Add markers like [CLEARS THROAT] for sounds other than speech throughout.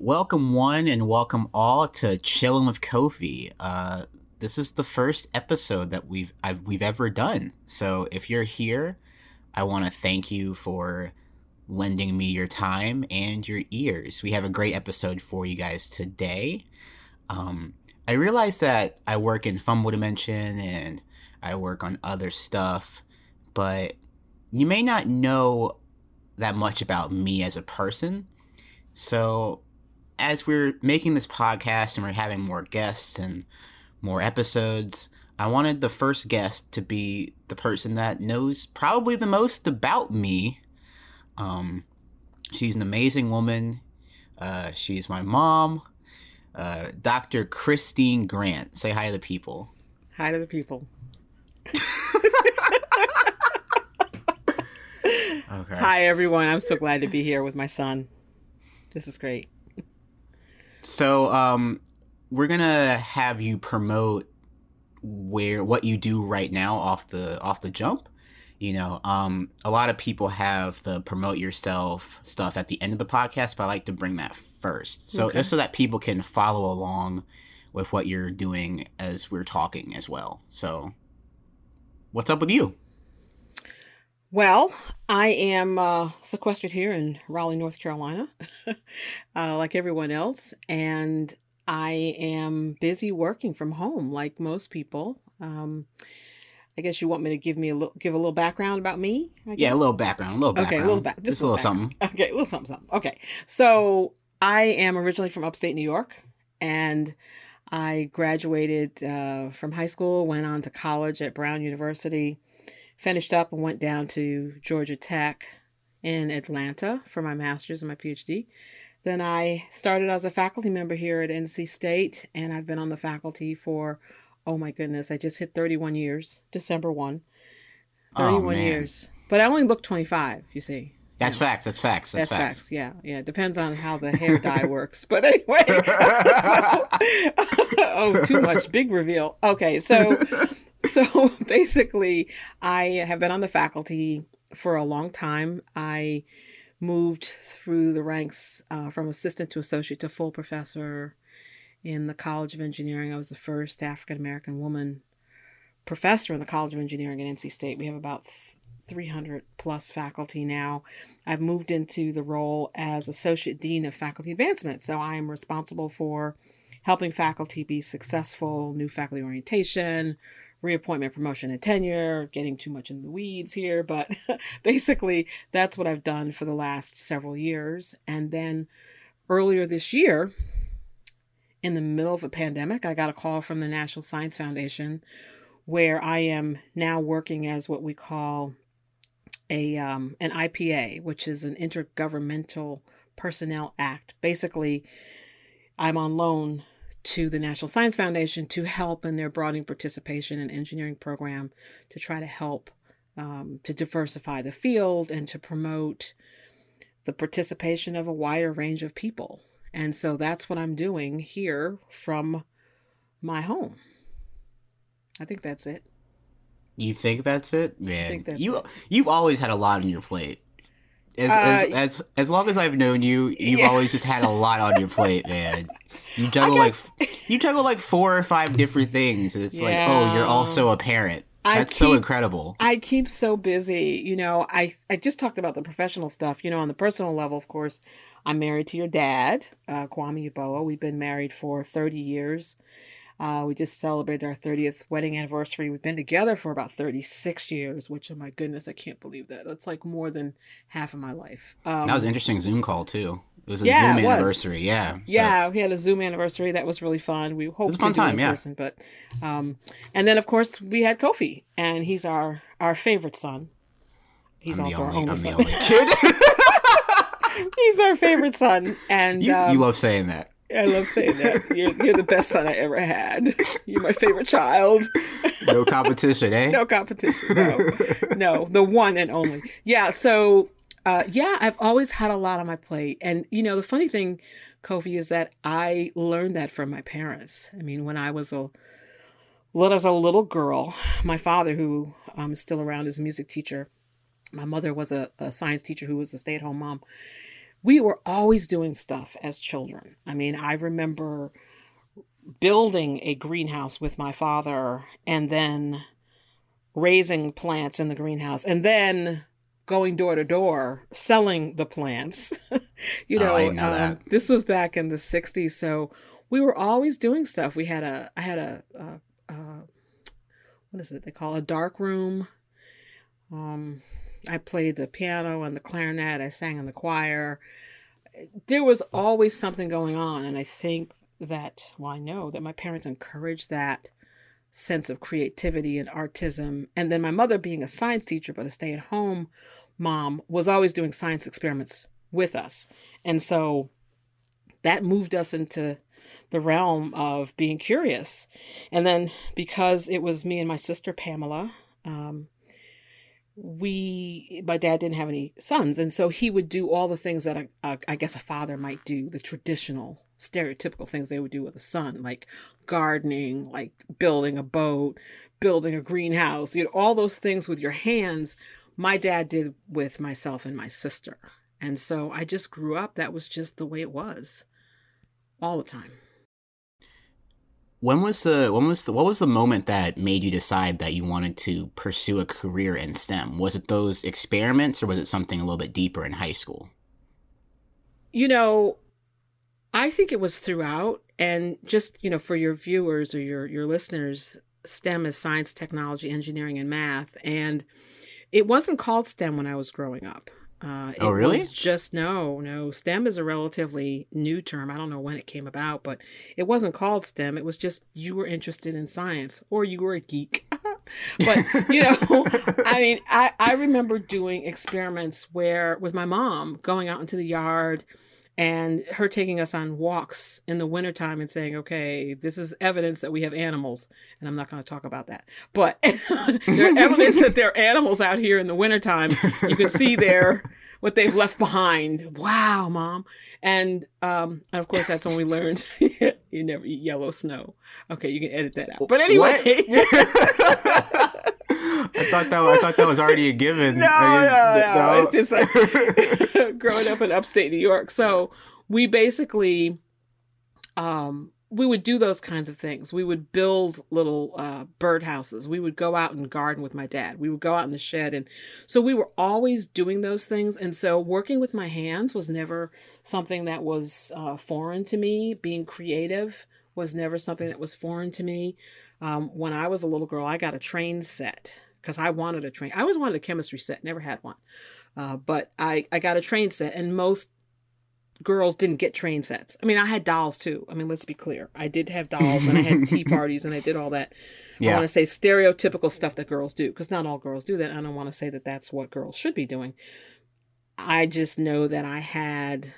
welcome one and welcome all to Chilling with Kofi. Uh, this is the first episode that we've I've, we've ever done. So if you're here, I want to thank you for lending me your time and your ears. We have a great episode for you guys today. Um, I realize that I work in Fumble Dimension and I work on other stuff, but you may not know that much about me as a person. So, as we're making this podcast and we're having more guests and more episodes, I wanted the first guest to be the person that knows probably the most about me. Um, she's an amazing woman. Uh, she's my mom, uh, Dr. Christine Grant. Say hi to the people. Hi to the people. [LAUGHS] Okay. Hi, everyone. I'm so glad to be here with my son. This is great. So, um, we're gonna have you promote where what you do right now off the off the jump. You know, um, a lot of people have the promote yourself stuff at the end of the podcast, but I like to bring that first, so Okay. just so that people can follow along with what you're doing as we're talking as well. So, what's up with you? Well, I am uh, sequestered here in Raleigh, North Carolina, [LAUGHS] uh, like everyone else, and I am busy working from home, like most people. Um, I guess you want me to give me a little, give a little background about me. Yeah, a little background, a little Okay, a little back- just just, a little little something. Okay, a little something, something. Okay, so I am originally from upstate New York, and I graduated uh, from high school, went on to college at Brown University, finished up, and went down to Georgia Tech in Atlanta for my master's and my PhD. Then I started as a faculty member here at NC State, and I've been on the faculty for, oh my goodness, I just hit 31 years, December 1. Oh, 31 man. years. But I only look 25, you see. That's facts. That's facts. That's, That's facts. facts. Yeah, yeah. It depends on how the hair dye [LAUGHS] works. But anyway, [LAUGHS] so, [LAUGHS] oh, too much big reveal. Okay, so [LAUGHS] so basically, I have been on the faculty for a long time. I moved through the ranks uh, from assistant to associate to full professor in the College of Engineering. I was the first African American woman professor in the College of Engineering at NC State. We have about 300 plus faculty now. I've moved into the role as Associate Dean of Faculty Advancement. So I am responsible for helping faculty be successful, new faculty orientation, reappointment, promotion, and tenure. Getting too much in the weeds here, but [LAUGHS] basically that's what I've done for the last several years. And then earlier this year, in the middle of a pandemic, I got a call from the National Science Foundation where I am now working as what we call a um, an IPA, which is an intergovernmental personnel act. Basically, I'm on loan to the National Science Foundation to help in their broadening participation in engineering program to try to help um, to diversify the field and to promote the participation of a wider range of people. And so that's what I'm doing here from my home. I think that's it. You think that's it, man? that's you it. you've always had a lot on your plate. As, Uh, as, as as long as I've known you, you've Yeah. always just had a lot on your plate, man. You juggle got- like you juggle like four or five different things. and It's like, oh, you're also a parent. I That's so incredible. I keep so busy. You know, I I just talked about the professional stuff. You know, on the personal level, of course, I'm married to your dad, uh, Kwame Yeboah. We've been married for 30 years. Uh, we just celebrated our 30th wedding anniversary. We've been together for about 36 years, which, oh my goodness, I can't believe that. That's like more than half of my life. Um, that was an interesting Zoom call too. It was a Yeah, Zoom was. anniversary. Yeah. so- Yeah, we had a Zoom anniversary. That was really fun. We hope a to fun do it time, in yeah. person, but um, and then of course we had Kofi, and he's our our favorite son. He's I'm also our only, only I'm son. the only kid. [LAUGHS] he's our favorite son, [LAUGHS] and you, um, you love saying that. I love saying that. You're, you're the best son I ever had. You're my favorite child. No competition, eh? No competition. No, no, the one and only. Yeah. So, uh, yeah, I've always had a lot on my plate, and you know, the funny thing, Kofi, is that I learned that from my parents. I mean, when I was a little as a little girl, my father, who um, is still around, is a music teacher. My mother was a, a science teacher who was a stay at home mom. We were always doing stuff as children. I mean, I remember building a greenhouse with my father and then raising plants in the greenhouse and then going door to door selling the plants. [LAUGHS] you know, oh, know um, this was back in the 60s, so we were always doing stuff. We had a I had a, a, a what is it they call a dark room. Um I played the piano and the clarinet, I sang in the choir. There was always something going on and I think that well I know that my parents encouraged that sense of creativity and artism. And then my mother, being a science teacher but a stay at home mom, was always doing science experiments with us. And so that moved us into the realm of being curious. And then because it was me and my sister Pamela, um, we my dad didn't have any sons and so he would do all the things that a, a, I guess a father might do the traditional stereotypical things they would do with a son, like gardening, like building a boat, building a greenhouse, you know, all those things with your hands. My dad did with myself and my sister. And so I just grew up, that was just the way it was all the time. When was the when was the what was the moment that made you decide that you wanted to pursue a career in STEM? Was it those experiments or was it something a little bit deeper in high school? You know, I think it was throughout. And just, you know, for your viewers or your, your listeners, STEM is science, technology, engineering, and math. And it wasn't called STEM when I was growing up. Uh, oh, really? It's just no, no. STEM is a relatively new term. I don't know when it came about, but it wasn't called STEM. It was just you were interested in science or you were a geek. [LAUGHS] but you know, I mean, I I remember doing experiments where with my mom going out into the yard and her taking us on walks in the wintertime and saying, okay, this is evidence that we have animals. And I'm not going to talk about that. But [LAUGHS] there's evidence that there are animals out here in the wintertime. You can see there what they've left behind. Wow, mom. And, um, and of course, that's when we learned [LAUGHS] you never eat yellow snow. Okay, you can edit that out. But anyway. [LAUGHS] I thought that I thought that was already a given. No, no, no, no. It's just like [LAUGHS] growing up in upstate New York. So we basically, um, we would do those kinds of things. We would build little uh, bird houses. We would go out and garden with my dad. We would go out in the shed, and so we were always doing those things. And so working with my hands was never something that was uh, foreign to me. Being creative was never something that was foreign to me. Um, when I was a little girl, I got a train set because I wanted a train. I always wanted a chemistry set, never had one. Uh, but I, I got a train set, and most girls didn't get train sets. I mean, I had dolls too. I mean, let's be clear. I did have dolls, and I had tea [LAUGHS] parties, and I did all that. Yeah. I want to say stereotypical stuff that girls do because not all girls do that. I don't want to say that that's what girls should be doing. I just know that I had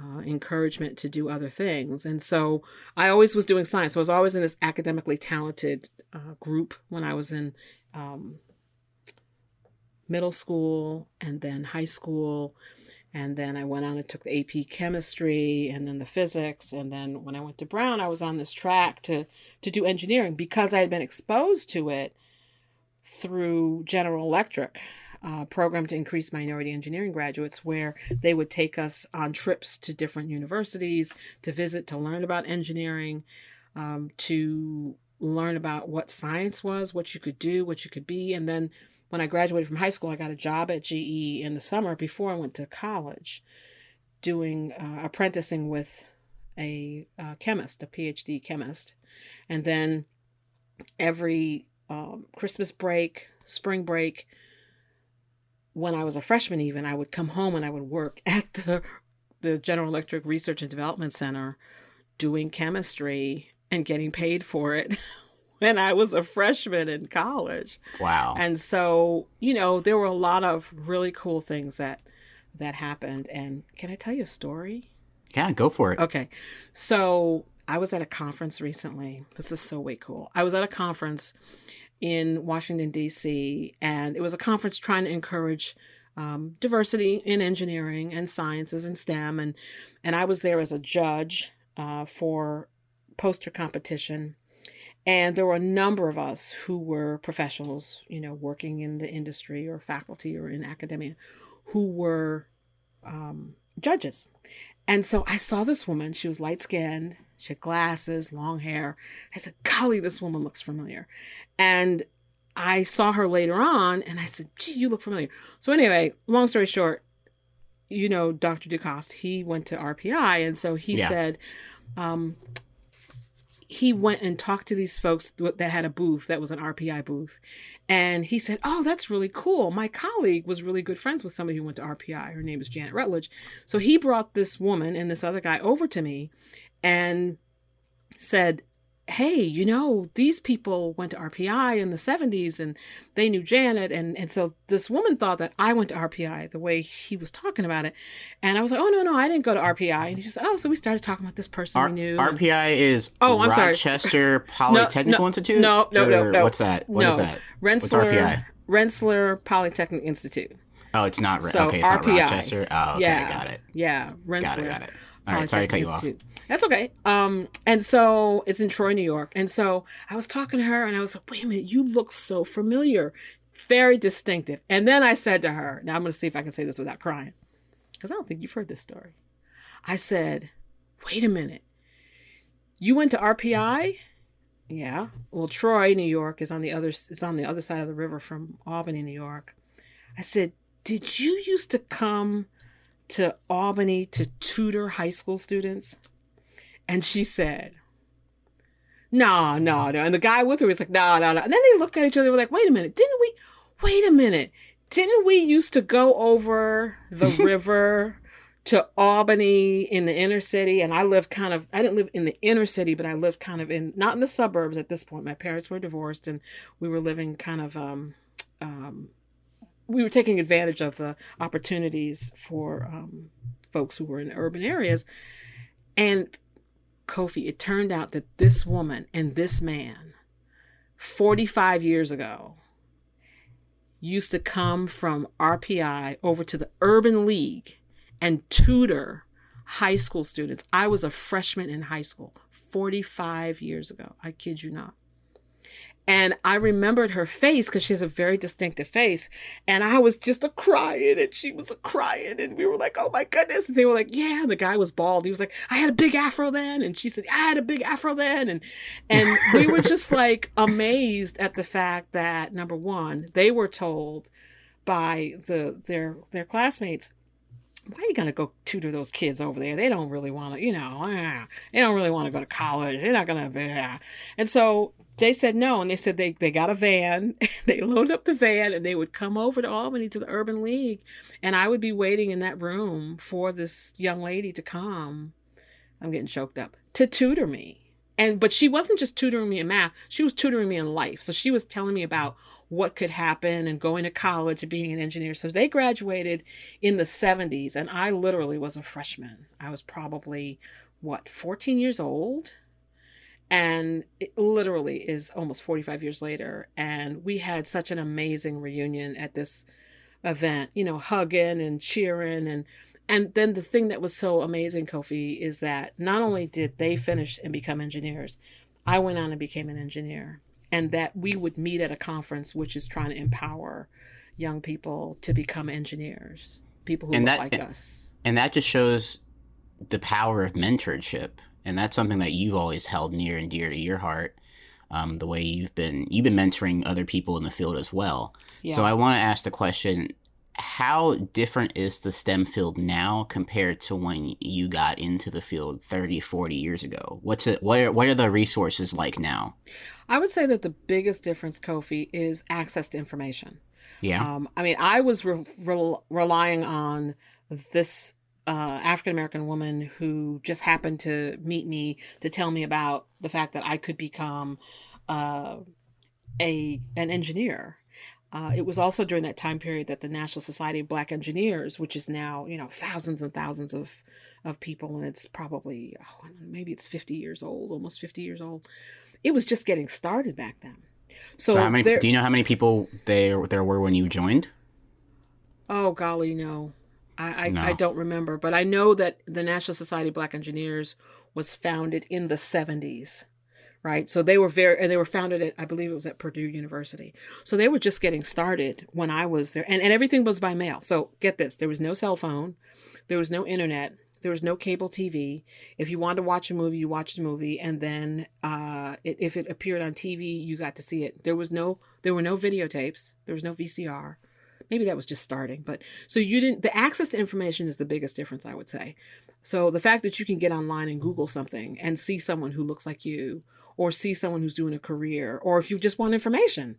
uh, encouragement to do other things. And so I always was doing science. So I was always in this academically talented uh, group when I was in um, middle school and then high school. And then I went on and took the AP chemistry and then the physics. And then when I went to Brown, I was on this track to, to do engineering because I had been exposed to it through General Electric uh, program to increase minority engineering graduates, where they would take us on trips to different universities to visit, to learn about engineering, um, to learn about what science was, what you could do, what you could be. And then when I graduated from high school, I got a job at GE in the summer before I went to college, doing uh, apprenticing with a uh, chemist, a PhD chemist. And then every um, Christmas break, spring break, when I was a freshman, even I would come home and I would work [LAUGHS] at the the General Electric Research and Development Center doing chemistry and getting paid for it [LAUGHS] when I was a freshman in college. Wow. And so, you know, there were a lot of really cool things that that happened and can I tell you a story? Yeah, go for it. Okay. So, I was at a conference recently. This is so way cool. I was at a conference in Washington, D.C., and it was a conference trying to encourage um, diversity in engineering and sciences and STEM. And, and I was there as a judge uh, for poster competition. And there were a number of us who were professionals, you know, working in the industry or faculty or in academia, who were um, judges. And so I saw this woman. She was light skinned. She had glasses, long hair. I said, golly, this woman looks familiar. And I saw her later on and I said, gee, you look familiar. So, anyway, long story short, you know, Dr. Ducoste, he went to RPI. And so he yeah. said, um, he went and talked to these folks that had a booth that was an RPI booth. And he said, Oh, that's really cool. My colleague was really good friends with somebody who went to RPI. Her name is Janet Rutledge. So he brought this woman and this other guy over to me and said, hey, you know, these people went to RPI in the 70s and they knew Janet. And, and so this woman thought that I went to RPI the way he was talking about it. And I was like, oh, no, no, I didn't go to RPI. And he just, oh, so we started talking about this person R- we knew. RPI is oh, I'm Rochester [LAUGHS] sorry. Polytechnical no, no, Institute? No, no, no, no. What's that? What is that? Rensselaer, What's RPI? Rensselaer Polytechnic Institute. Oh, it's not. So okay, it's RPI. not Rochester. Oh, okay, yeah, got it. Yeah, Rensselaer. Got it, got it. All right, sorry to cut you off. That's okay. Um, and so it's in Troy, New York. And so I was talking to her and I was like, wait a minute, you look so familiar. Very distinctive. And then I said to her, now I'm going to see if I can say this without crying, because I don't think you've heard this story. I said, wait a minute. You went to RPI? Yeah. Well, Troy, New York is on the other it's on the other side of the river from Albany, New York. I said, "Did you used to come to Albany to tutor high school students?" And she said, no, no, no. And the guy with her was like, no, no, no. And then they looked at each other. Were like, wait a minute. Didn't we, wait a minute. Didn't we used to go over the [LAUGHS] river to Albany in the inner city? And I lived kind of, I didn't live in the inner city, but I lived kind of in, not in the suburbs at this point. My parents were divorced and we were living kind of, um, um, we were taking advantage of the opportunities for um, folks who were in urban areas. And Kofi, it turned out that this woman and this man, 45 years ago, used to come from RPI over to the Urban League and tutor high school students. I was a freshman in high school 45 years ago. I kid you not. And I remembered her face because she has a very distinctive face. And I was just a crying and she was a crying. And we were like, oh my goodness. And they were like, yeah. And the guy was bald. He was like, I had a big afro then. And she said, I had a big afro then. And, and we were [LAUGHS] just like amazed at the fact that number one, they were told by the, their, their classmates, why are you going to go tutor those kids over there? They don't really want to, you know, ah, they don't really want to go to college. They're not going to, and so they said no and they said they, they got a van. [LAUGHS] They loaded up the van and they would come over to albany to the urban league and i would be waiting in that room for this young lady to come. I'm getting choked up. To tutor me. And but she wasn't just tutoring me in math. She was tutoring me in life. So she was telling me about what could happen and going to college and being an engineer. So they graduated in the 70s and i literally was a freshman. I was probably what 14 years old and it literally is almost 45 years later and we had such an amazing reunion at this event you know hugging and cheering. And and then the thing that was so amazing kofi is that not only did they finish and become engineers i went on and became an engineer. And that we would meet at a conference which is trying to empower young people to become engineers people who and look that, like us. and that just shows the power of mentorship and that's something that you've always held near and dear to your heart. Um, the way you've been you've been mentoring other people in the field as well. Yeah. So I want to ask the question: How different is the STEM field now compared to when you got into the field 30, 40 years ago? What's it? What are, what are the resources like now? I would say that the biggest difference, Kofi, is access to information. Yeah. Um, I mean, I was re- re- relying on this uh, African American woman who just happened to meet me to tell me about the fact that I could become uh, a an engineer. Uh, it was also during that time period that the National Society of Black Engineers, which is now you know thousands and thousands of of people, and it's probably oh, maybe it's fifty years old, almost fifty years old. It was just getting started back then. So, so how many? There, do you know how many people there there were when you joined? Oh golly, no. I, I, no. I, don't remember, but I know that the National Society of Black Engineers was founded in the 70s, right? So they were very, and they were founded at, I believe it was at Purdue University. So they were just getting started when I was there, and, and everything was by mail. So get this there was no cell phone, There was no internet. There was no cable TV. If you wanted to watch a movie, you watched a movie, and then uh, it, if it appeared on TV, you got to see it. There was no, there were no videotapes. There was no VCR. Maybe that was just starting, but so you didn't. The access to information is the biggest difference, I would say. So the fact that you can get online and Google something and see someone who looks like you, or see someone who's doing a career, or if you just want information,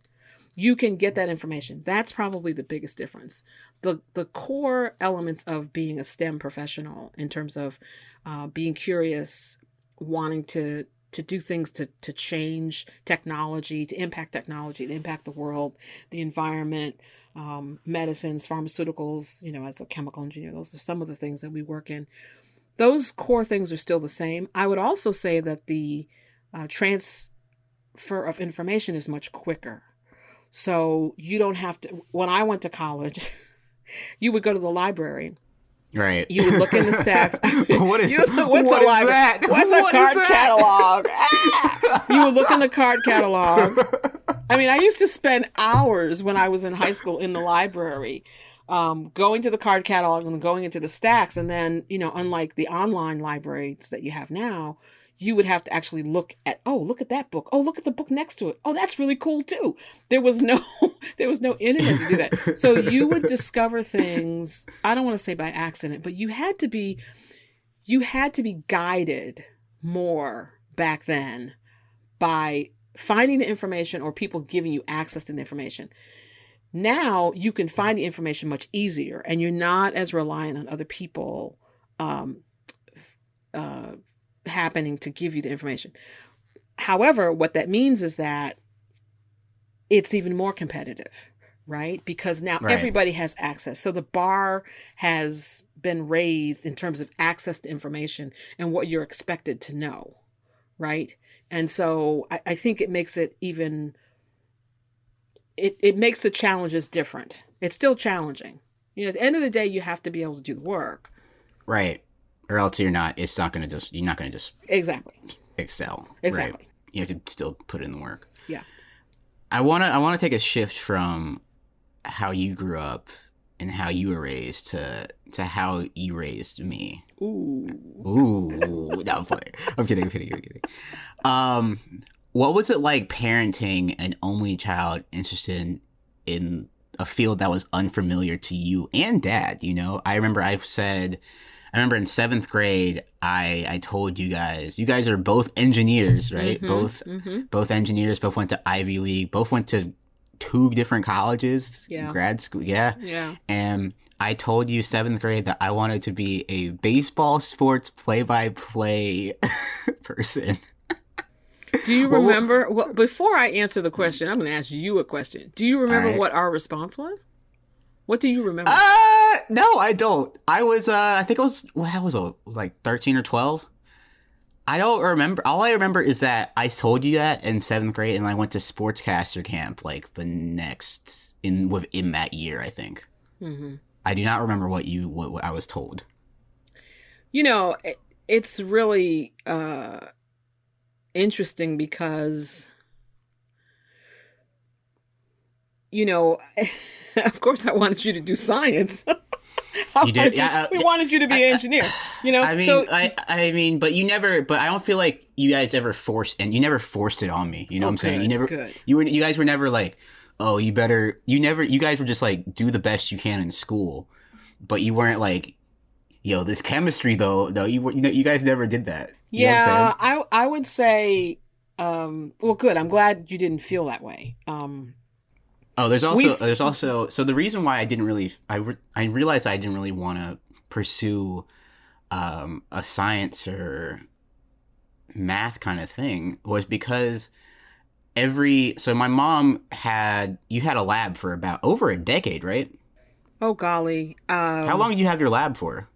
you can get that information. That's probably the biggest difference. The the core elements of being a STEM professional in terms of uh, being curious, wanting to to do things to to change technology, to impact technology, to impact the world, the environment, um, medicines, pharmaceuticals. You know, as a chemical engineer, those are some of the things that we work in. Those core things are still the same. I would also say that the uh, transfer of information is much quicker so you don't have to. When I went to college, [LAUGHS] you would go to the library. Right. You would look in the stacks. [LAUGHS] what is, [LAUGHS] you would, what's what a library? that? What's a is card catalog? Ah! you would look in the card catalog. I mean, I used to spend hours when I was in high school in the library, um, going to the card catalog and going into the stacks. And then, you know, unlike the online libraries that you have now, you would have to actually look at oh look at that book. Oh look at the book next to it. Oh that's really cool too. There was no [LAUGHS] there was no internet to do that. So you would discover things i don't want to say by accident but you had to be you had to be guided more back then by finding the information or people giving you access to the information now you can find the information much easier and you're not as reliant on other people um, uh, happening to give you the information. However, what that means is that it's even more competitive, right? Because now Right. everybody has access. So the bar has been raised in terms of access to information and what you're expected to know, right? And so I, I think it makes it even it, it makes the challenges different. It's still challenging. You know, at the end of the day, you have to be able to do the work. Right. Or else you're not. It's not going to just. You're not going to just Exactly. excel. Exactly. Right. You have to still put in the work. Yeah. I want to. I want to take a shift from how you grew up and how you were raised to to how you raised me. Ooh. Ooh, no, I'm playing. I'm kidding. I'm kidding. I'm kidding. Um, what was it like parenting an only child interested in, in a field that was unfamiliar to you and dad? You know, I remember I've said, I remember in seventh grade, I I told you guys, you guys are both engineers, right? Both Mm-hmm. both engineers, both went to Ivy League, both went to two different colleges, Yeah. grad school, yeah. Yeah. And I told you seventh grade that I wanted to be a baseball sports play by play person. Do you [LAUGHS] remember? Well, before I answer the question, I'm going to ask you a question. Do you remember Alright. what our response was? What do you remember? Uh no, I don't. I was uh I think I was what I was I was like thirteen or twelve. I don't remember. All I remember is that I told you that in seventh grade, and I went to sportscaster camp like the next in within that year. I think hmm I do not remember what you what, what I was told. You know, it, it's really uh, interesting because, you know, [LAUGHS] of course, I wanted you to do science. [LAUGHS] [LAUGHS] You did? Yeah, uh, we wanted you to be an engineer. You know, I mean, so I I mean, but you never. But I don't feel like you guys ever forced, and you never forced it on me. You know what I'm saying? You never. good. You were. You guys were never like, oh, you better. You never. You guys were just like, do the best you can in school, but you weren't like, yo, this chemistry though. No, you were. You know, you guys never did that. You know what I'm yeah? I I would say, um, well, good. I'm glad you didn't feel that way. Um, Oh, there's also We there's also so the reason why I didn't really I re- I realized I didn't really want to pursue um, a science or math kind of thing was because every so my mom had you had a lab for about over a decade, right? oh golly, um, How long did you have your lab for?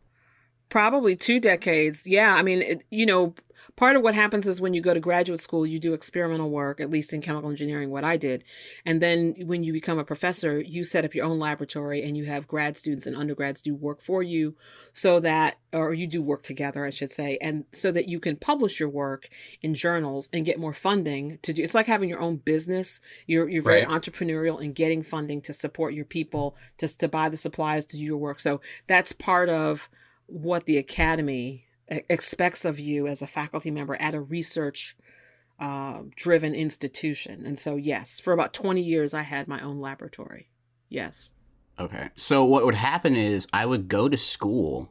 Probably two decades. Yeah, I mean, it, you know, part of what happens is when you go to graduate school, you do experimental work, at least in chemical engineering, what I did. And then when you become a professor, you set up your own laboratory and you have grad students and undergrads do work for you so that, or you do work together, I should say, and so that you can publish your work in journals and get more funding to do. It's like having your own business. You're, you're very Right. entrepreneurial in getting funding to support your people, just to buy the supplies to do your work. So that's part of what the academy expects of you as a faculty member at a research uh, driven institution. And so, yes, for about 20 years, I had my own laboratory. Yes. Okay. So what would happen is I would go to school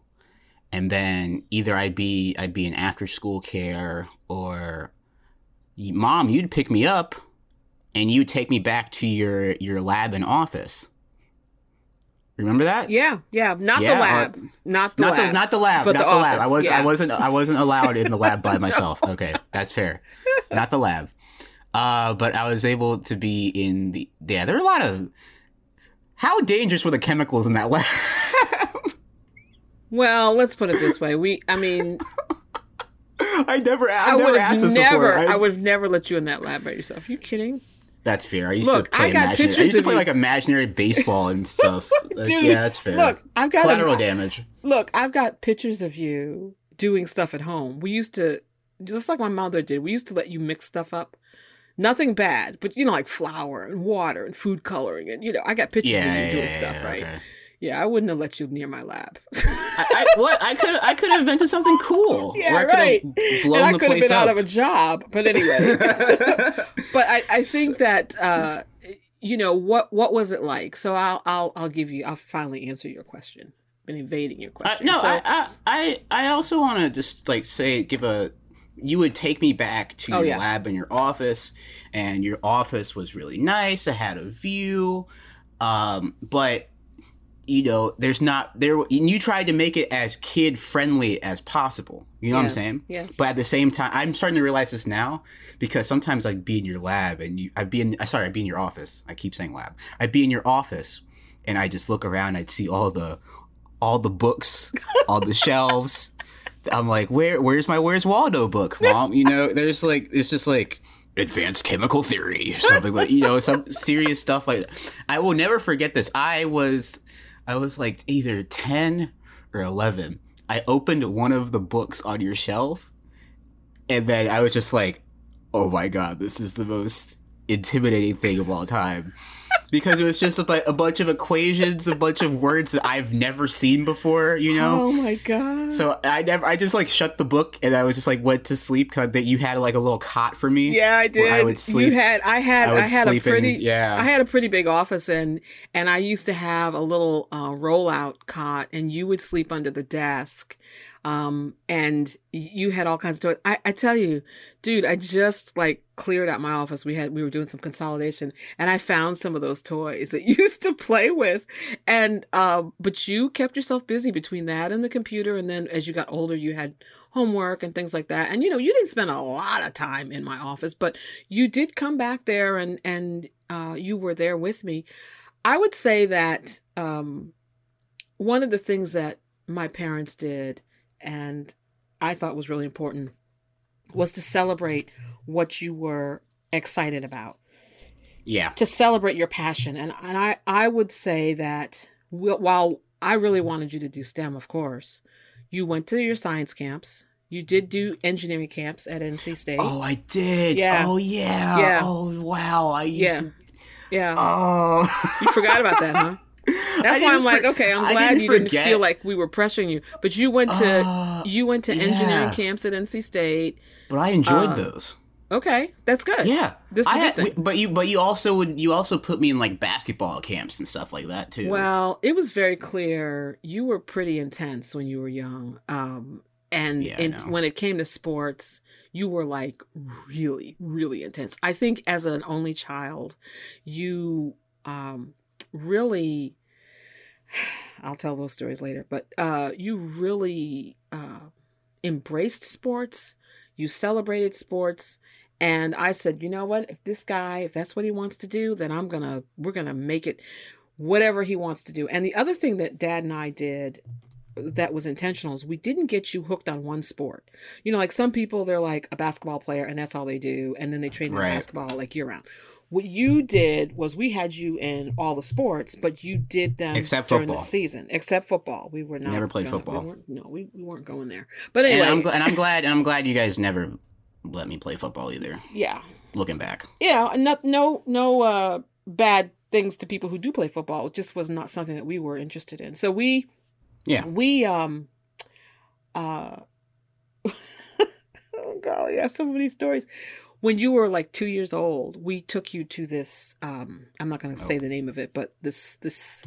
and then either I'd be I'd be in after school care or mom, you'd pick me up and you'd take me back to your your lab and office. Remember that? Yeah, yeah. Not Yeah, the uh, lab. not the not lab. the not the lab, but not the the, lab. I was, I wasn't, I wasn't allowed in the lab by [LAUGHS] myself. Okay, that's fair. Not the lab. Uh, but I was able to be in the yeah. There are a lot of how dangerous were the chemicals in that lab? [LAUGHS] Well, let's put it this way. We, I mean, [LAUGHS] I never I, I never would asked have this never, before. I, would have never let you in that lab by yourself. Are you kidding? That's fair. I used Look, to play I imaginary. I used to play like imaginary baseball and [LAUGHS] stuff. Like, Dude, yeah, that's fair. Look, I've got collateral a, damage. Look, I've got pictures of you doing stuff at home. We used to, just like my mother did, we used to let you mix stuff up. Nothing bad, but you know, like flour and water and food coloring, and you know, I got pictures Yeah, of you yeah, doing yeah, stuff, yeah, right? okay. Yeah, I wouldn't have let you near my lab. I, I, what I could I could have invented something cool. [LAUGHS] yeah, I could right. have blown and I could have place been out of a job, but anyway. [LAUGHS] but I, I think that uh, you know what what was it like? So I'll I'll I'll give you I'll finally answer your question. Been evading your Uh, question. no, So- I, I I I also want to just like say give a. You would take me back to Oh, your yeah. lab and your office, and your office was really nice. It had a view, um, but you know, there's not there. And you tried to make it as kid friendly as possible. You know what I'm saying? yes. But at the same time, I'm starting to realize this now because sometimes I'd be in your lab and you, I'd be in. uh, Sorry, I'd be in your office. I keep saying lab. I'd be in your office, and I just look around. I'd see all the, all the books, [LAUGHS] all the shelves. I'm like, where, where's my Where's Waldo book, mom? You know, there's like, it's just like advanced chemical theory or something like, you know, some serious stuff like that. I will never forget this. I was, I was like either ten or eleven. I opened one of the books on your shelf, and then I was just like, "Oh my god, this is the most intimidating thing of all time." Because it was just a, a bunch of equations, a bunch of words that I've never seen before, you know. Oh my god. So I never, I just like shut the book and I was just like went to sleep because that you had like a little cot for me. yeah, I did. I would sleep. you had I had I I, had a sleep in- pretty yeah. I had a pretty big office and and I used to have a little uh, rollout cot and you would sleep under the desk. Um and you had all kinds of toys. I, I tell you, dude, I just like cleared out my office. We had we were doing some consolidation and I found some of those toys that [LAUGHS] you used to play with. And um but you kept yourself busy between that and the computer and then as you got older you had homework and things like that. And you know, you didn't spend a lot of time in my office, but you did come back there and and uh, you were there with me. I would say that um, one of the things that my parents did and I thought was really important was to celebrate what you were excited about yeah, to celebrate your passion. And, and I, I would say that while I really wanted you to do STEM, of course, you went to your science camps. You did do engineering camps at NC State. Oh, I did. Yeah. Oh, yeah. Yeah. Oh, wow. I used Yeah. to. yeah. Oh. you forgot about that, huh? [LAUGHS] [LAUGHS] That's why I'm like, for- okay, I'm glad didn't you didn't feel like we were pressuring you. But you went to Uh, you went to yeah. engineering camps at NC State. But I enjoyed Uh, those. Okay, that's good. Yeah. This is I had- thing. But you, but you also would, you also put me in like basketball camps and stuff like that too. Well, it was very clear you were pretty intense when you were young. Um, and Yeah, in, when it came to sports, you were like really, really intense. I think as an only child, you um, really, I'll tell those stories later, but uh, you really uh, embraced sports. You celebrated sports. And I said, you know what? If this guy, if that's what he wants to do, then I'm going to, we're going to make it whatever he wants to do. And the other thing that dad and I did that was intentional is we didn't get you hooked on one sport. You know, like some people, they're like a basketball player and that's all they do. And then they train in Right. basketball like year round. What you did was we had you in all the sports, but you did them Except during football. the season, except football. We were not Never played gonna- football. We weren't, no, we, we weren't going there. But anyway, and I'm, gl- and I'm glad, and I'm glad you guys never let me play football either. yeah, Looking back. yeah, no, no, no uh, bad things to people who do play football. It just was not something that we were interested in. So we, Yeah. we, um, uh [LAUGHS] oh golly, I have so many stories. When you were like two years old, we took you to this um I'm not gonna say the name of it, but this this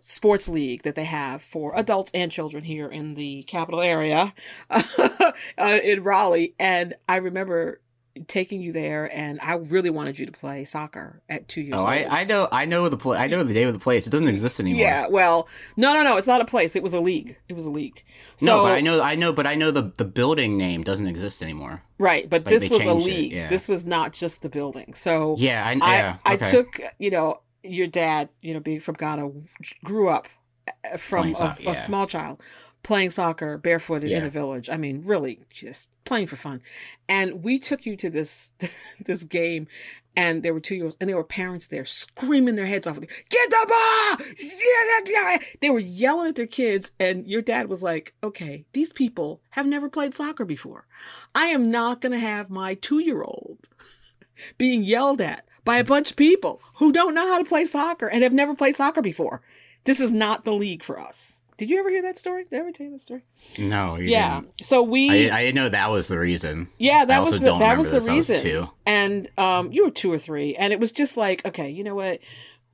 sports league that they have for adults and children here in the capital area [LAUGHS] uh, in Raleigh. And I remember taking you there, and I really wanted you to play soccer at two years Oh, old. I, I know I know the pla- I know the name of the place. It doesn't exist anymore. yeah, well, no, no, no, it's not a place. It was a league. It was a league. So, no, but I know I know but I know the the building name doesn't exist anymore. right, but like, this was a it, league. yeah. This was not just the building. So Yeah, I I, yeah. I okay. took, you know, your dad, you know, being from Ghana, grew up uh, from a, soc- a yeah. small child playing soccer barefooted in Yeah. a village. I mean, really just playing for fun. And we took you to this [LAUGHS] this game and there were two year olds and there were parents there screaming their heads off. Get the ball! Yeah, yeah, yeah." They were yelling at their kids and your dad was like, okay, these people have never played soccer before. I am not going to have my two year old [LAUGHS] being yelled at by a bunch of people who don't know how to play soccer and have never played soccer before. This is not the league for us. Did you ever hear that story? Did I ever tell you that story? No, you yeah. didn't. So we I, I know that was the reason. yeah, that was the don't that was the this. Was reason. two. And um you were 2 or 3 and it was just like, okay, you know what?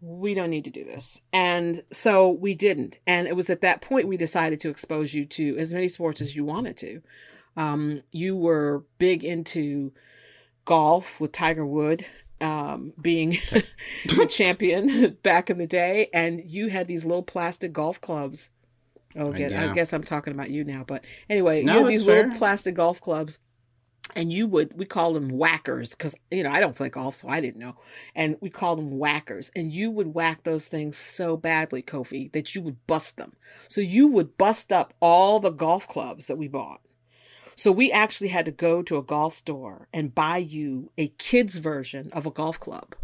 We don't need to do this. And so we didn't. And it was at that point we decided to expose you to as many sports as you wanted to. Um you were big into golf with Tiger Wood um, being [LAUGHS] the [LAUGHS] champion [LAUGHS] back in the day, and you had these little plastic golf clubs. Oh, again, I guess I'm talking about you now, but anyway, No, you had it's these little plastic golf clubs, and you would we called them whackers because you know I don't play golf, so I didn't know, and we called them whackers, and you would whack those things so badly, Kofi, that you would bust them. So you would bust up all the golf clubs that we bought. So we actually had to go to a golf store and buy you a kid's version of a golf club.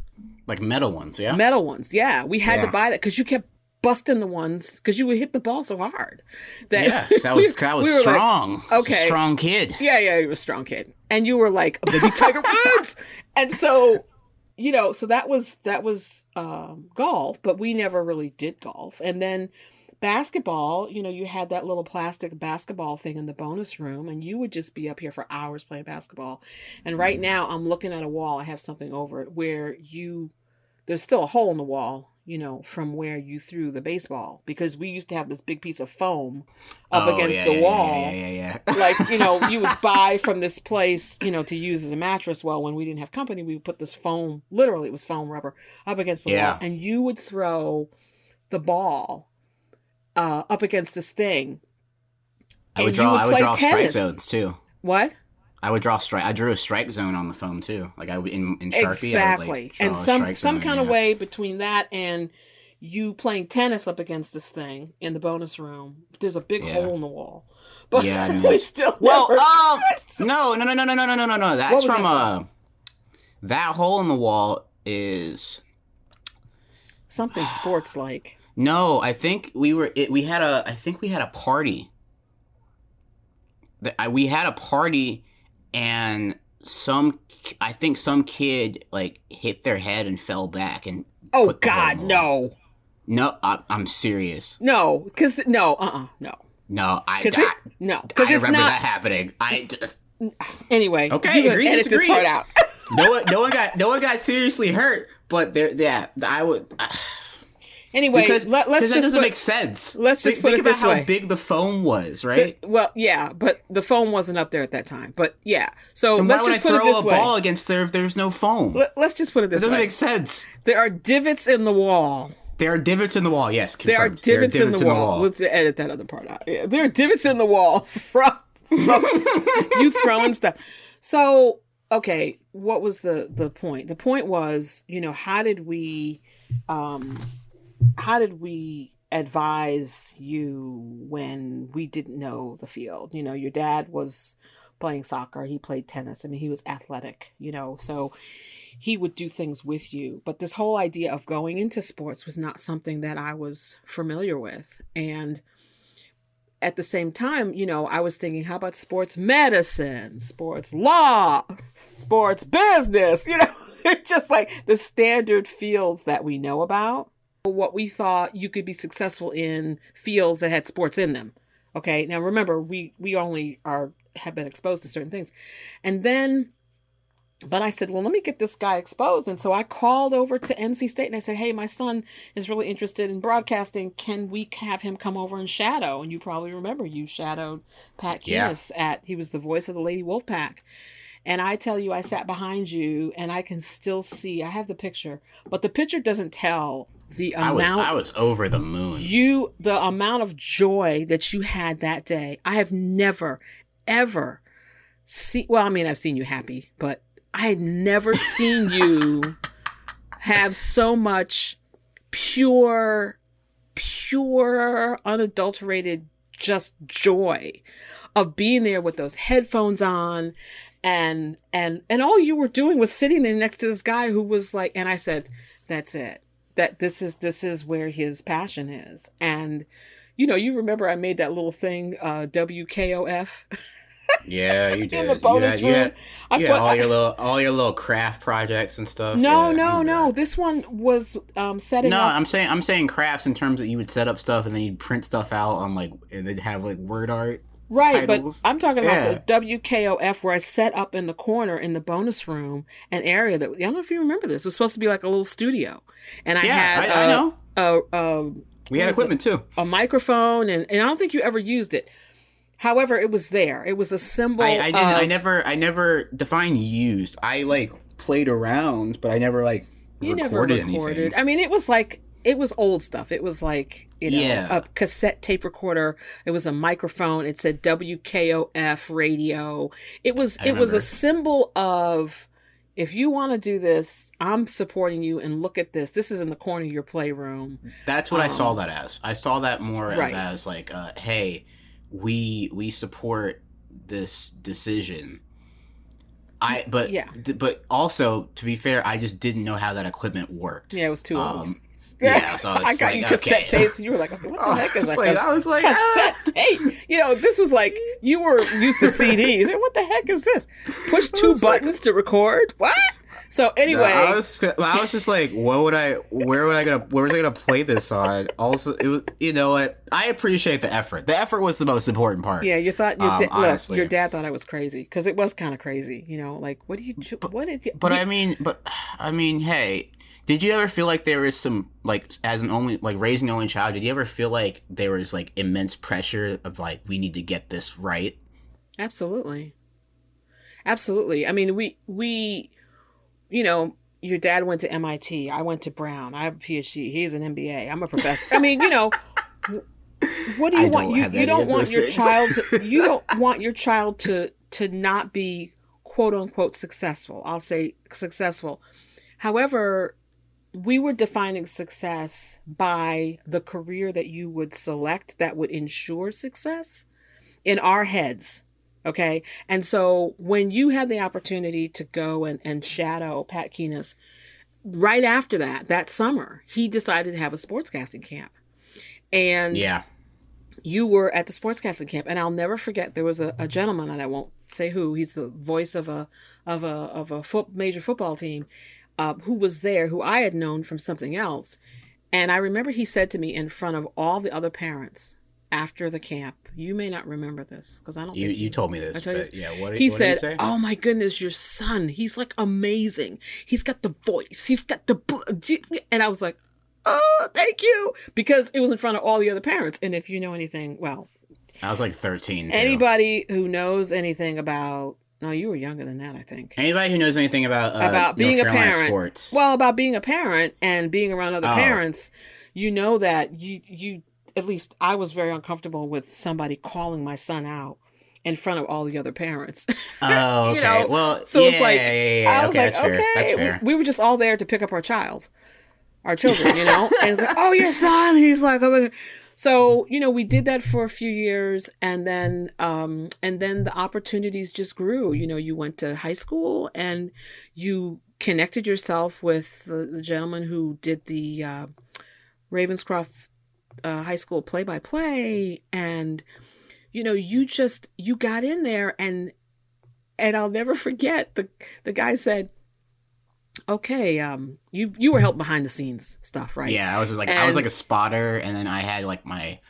Like metal ones, yeah. Metal ones. Yeah. We had to buy that because you kept busting the ones because you would hit the ball so hard. That yeah, I [LAUGHS] was I was we were like, strong. Was okay. strong kid. yeah, yeah, you were a strong kid. And you were like a baby Tiger [LAUGHS] Woods. And so, you know, so that was that was um golf, but we never really did golf. And then basketball, you know, you had that little plastic basketball thing in the bonus room and you would just be up here for hours playing basketball. And right now I'm looking at a wall, I have something over it where you there's still a hole in the wall, you know, from where you threw the baseball because we used to have this big piece of foam up Oh, against yeah, the yeah, wall Yeah, yeah, yeah. yeah. like you know you would [LAUGHS] buy from this place you know to use as a mattress well when we didn't have company we would put this foam literally it was foam rubber up against the wall and you would throw the ball uh, up against this thing I would draw. would I would draw strike tennis. zones too. what I would draw strike. I drew a strike zone on the foam too. Like I would in, in Sharpie. I would, exactly like, and some some kind of way between that and you playing tennis up against this thing in the bonus room there's a big Yeah. hole in the wall [LAUGHS] but Yeah, I we still Well, never- um, no, [LAUGHS] no, no, no, no, no, no, no, no, no. That's from that uh, that hole in the wall is something sports like [SIGHS] no. I think we were. It, we had a. I think we had a party. I- We had a party, and some. I think some kid like hit their head and fell back and. oh put the hole god in the wall. no No, I, I'm serious. No, because no, uh, uh no, No, I. I, no, because I it's remember not. that happening. I just Anyway, Okay, you agree, edit disagree. this part out. no one, no one got no one got seriously hurt, but there, yeah, I would. Anyway, because let, us because that just doesn't put, make sense. let's just think, put think it about this how way. big the foam was, right? well, yeah, but the phone wasn't up there at that time. But yeah, so and why let's would I just put it throw this a way. ball against there if there's no foam? Let, us just put it It this doesn't way. make sense. there are divots in the wall. There are divots in the wall. Yes, There are confirmed. divots, in, the wall. Let's edit that other part out. Yeah, there are divots in the wall [LAUGHS] from, from [LAUGHS] you throwing stuff. So, okay, what was the the point? The point was, you know, how did we, um, how did we advise you when we didn't know the field? You know, your dad was playing soccer. He played tennis. I mean, he was athletic. You know, so he would do things with you. But this whole idea of going into sports was not something that I was familiar with. And at the same time, you know, I was thinking, how about sports medicine, sports law, sports business, you know, [LAUGHS] just like the standard fields that we know about. What we thought you could be successful in fields that had sports in them. Okay. Now remember, we we only are have been exposed to certain things, and then. But I said, well, let me get this guy exposed. And so I called over to NC State and I said, hey, my son is really interested in broadcasting. Can we have him come over and shadow? And you probably remember you shadowed Pat Yeah. At, he was the voice of the Lady Wolf Pack. And I tell you, I sat behind you and I can still see, I have the picture, but the picture doesn't tell the I was amount I was over the moon. you the amount of joy that you had that day i have never ever seen well i mean i've seen you happy but i had never [LAUGHS] seen you have so much pure pure unadulterated just joy of being there with those headphones on and and and all you were doing was sitting there next to this guy who was like and i said that's it that this is this is where his passion is and you know you remember i made that little thing uh wkof Yeah, you did. [LAUGHS] in the bonus you had, you room had, I you had all your little all your little craft projects and stuff. no Yeah, no no this one was um setting No, up I'm saying I'm saying crafts in terms that you would set up stuff and then you'd print stuff out on like and they'd have like word art. Right, titles. but I'm talking Yeah. about the WKOF where I set up in the corner in the bonus room an area that I don't know if you remember this. It was supposed to be like a little studio, and I Yeah, had I- I a, know. a, a, We had equipment too. a microphone, and, and I don't think you ever used it. However, it was there. It was a symbol. I, I didn't. I never. I never defined used. I like played around, but I never like You recorded, never recorded. anything. I mean, it was like it was old stuff. It was like you know Yeah. a cassette tape recorder. It was a microphone. It said WKOF radio. It was it was a symbol of if you want to do this, I'm supporting you. And look at this. This is in the corner of your playroom. That's what I saw that as. I saw that more of Right. as like, uh, hey, we we support this decision. I but Yeah. d- but also to be fair, I just didn't know how that equipment worked. Yeah, it was too old. Yeah, [LAUGHS] so I it's got like, you cassette okay. tapes. And you were like, okay, what the Oh, [LAUGHS] heck is that? like- I was like, ah. cassette tape. You know, this was like you were used to CDs. What the heck is this? Push two was like- buttons to record. What? So anyway, I was I was just like, what would I? Where would I gonna? Where was I gonna play this on? Also, it was you know what? I appreciate the effort. The effort was the most important part. yeah, you thought your Um, da- look, your dad thought I was crazy because it was kind of crazy. You know, like what do you? do- What did you? But I mean, but I mean, hey, did you ever feel like there was some like as an only like raising an only child? Did you ever feel like there was like immense pressure of like we need to get this right? Absolutely. Absolutely. I mean, we we you know, your dad went to MIT. I went to Brown. I have a PhD. He's an MBA. I'm a professor. I mean, you know, what do [LAUGHS] you I want? You you don't want your things. child to [LAUGHS] you don't want your child to to not be quote unquote successful. I'll say successful. However, we were defining success by the career that you would select that would ensure success in our heads. Okay. And so when you had the opportunity to go and, and shadow Pat Keenis, right after that, that summer, he decided to have a sportscasting camp. And Yeah, you were at the sportscasting camp and i'll never forget there was a, a gentleman and i won't say who he's the voice of a of a of a foot, major football team uh, who was there who i had known from something else and i remember he said to me in front of all the other parents after the camp you may not remember this because i don't you you told me this, I told you but this. yeah, what he what said, did he say? "Oh my goodness, your son! He's like amazing. He's got the voice. He's got the." And I was like, "Oh, thank you," because it was in front of all the other parents. And if you know anything, well, I was like thirteen. too. anybody who knows anything about no, you were younger than that, I think. Anybody who knows anything about uh, about being a parent. sports, Well, about being a parent and being around other Oh. parents, you know that you you at least I was very uncomfortable with somebody calling my son out in front of all the other parents. [LAUGHS] oh, you okay. know, well, so yeah, it's like yeah, yeah. I was okay, like, that's okay, That's we- fair. We, were just all there to pick up our child, our children, you know. [LAUGHS] and it's like, oh, your son. He's like, oh. So you know, we did that for a few years, and then, um, and then the opportunities just grew. You know, you went to high school, and you connected yourself with the, the gentleman who did the uh, Ravenscroft uh, High School play-by-play, and you know, you just you got in there and and I'll never [LAUGHS] forget the the guy said, "Okay, um, you you were helping behind the scenes stuff, right?" Yeah, I was just like I was like a spotter, and then I had like my,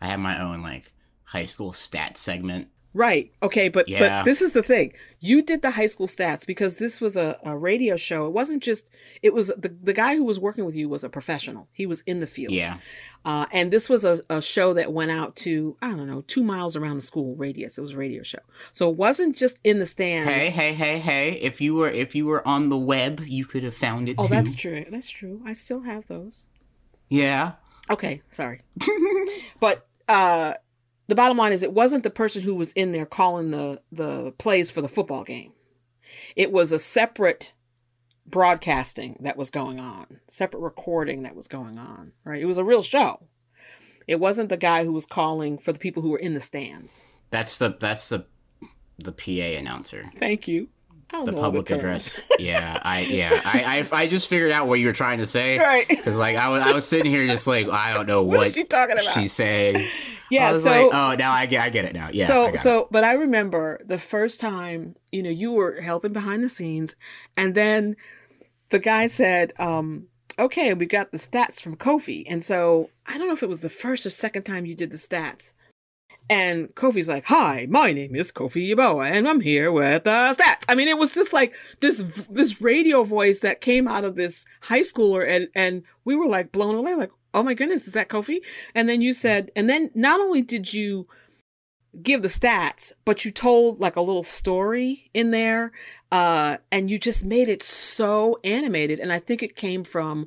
I had my own like high school stat segment. Right. Okay, but Yeah. but this is the thing. You did the high school stats because this was a, a radio show. It wasn't just it was the the guy who was working with you was a professional. He was in the field. Yeah. Uh, and this was a, a show that went out to I don't know two miles around the school radius. It was a radio show, so it wasn't just in the stands. Hey, hey, hey, hey! If you were if you were on the web, you could have found it Oh, too. that's true. That's true. I still have those. Yeah. Okay, sorry. [LAUGHS] but uh the bottom line is it wasn't the person who was in there calling the the plays for the football game. It was a separate broadcasting that was going on, separate recording that was going on, right? It was a real show. It wasn't the guy who was calling for the people who were in the stands. That's the that's the the PA announcer. Thank you. The public terms. address. [LAUGHS] Yeah, I yeah, I, I I just figured out what you were trying to say. Right. Because like I was I was sitting here just like I don't know [LAUGHS] What what, she talking about? she's [LAUGHS] saying. Yeah, I was so like, oh, now I get I get it now. Yeah. I so it. so but I remember the first time, you know, you were helping behind the scenes and then the guy said, um, okay, we got the stats from Kofi. And so I don't know if it was the first or second time you did the stats. And Kofi's like, "Hi, my name is Kofi Yeboah, and I'm here with the stats." I mean, it was just like this this radio voice that came out of this high schooler, and and we were like blown away, like, "Oh my goodness, is that Kofi?" And then you said, and then not only did you give the stats, but you told like a little story in there, uh, and you just made it so animated. And I think it came from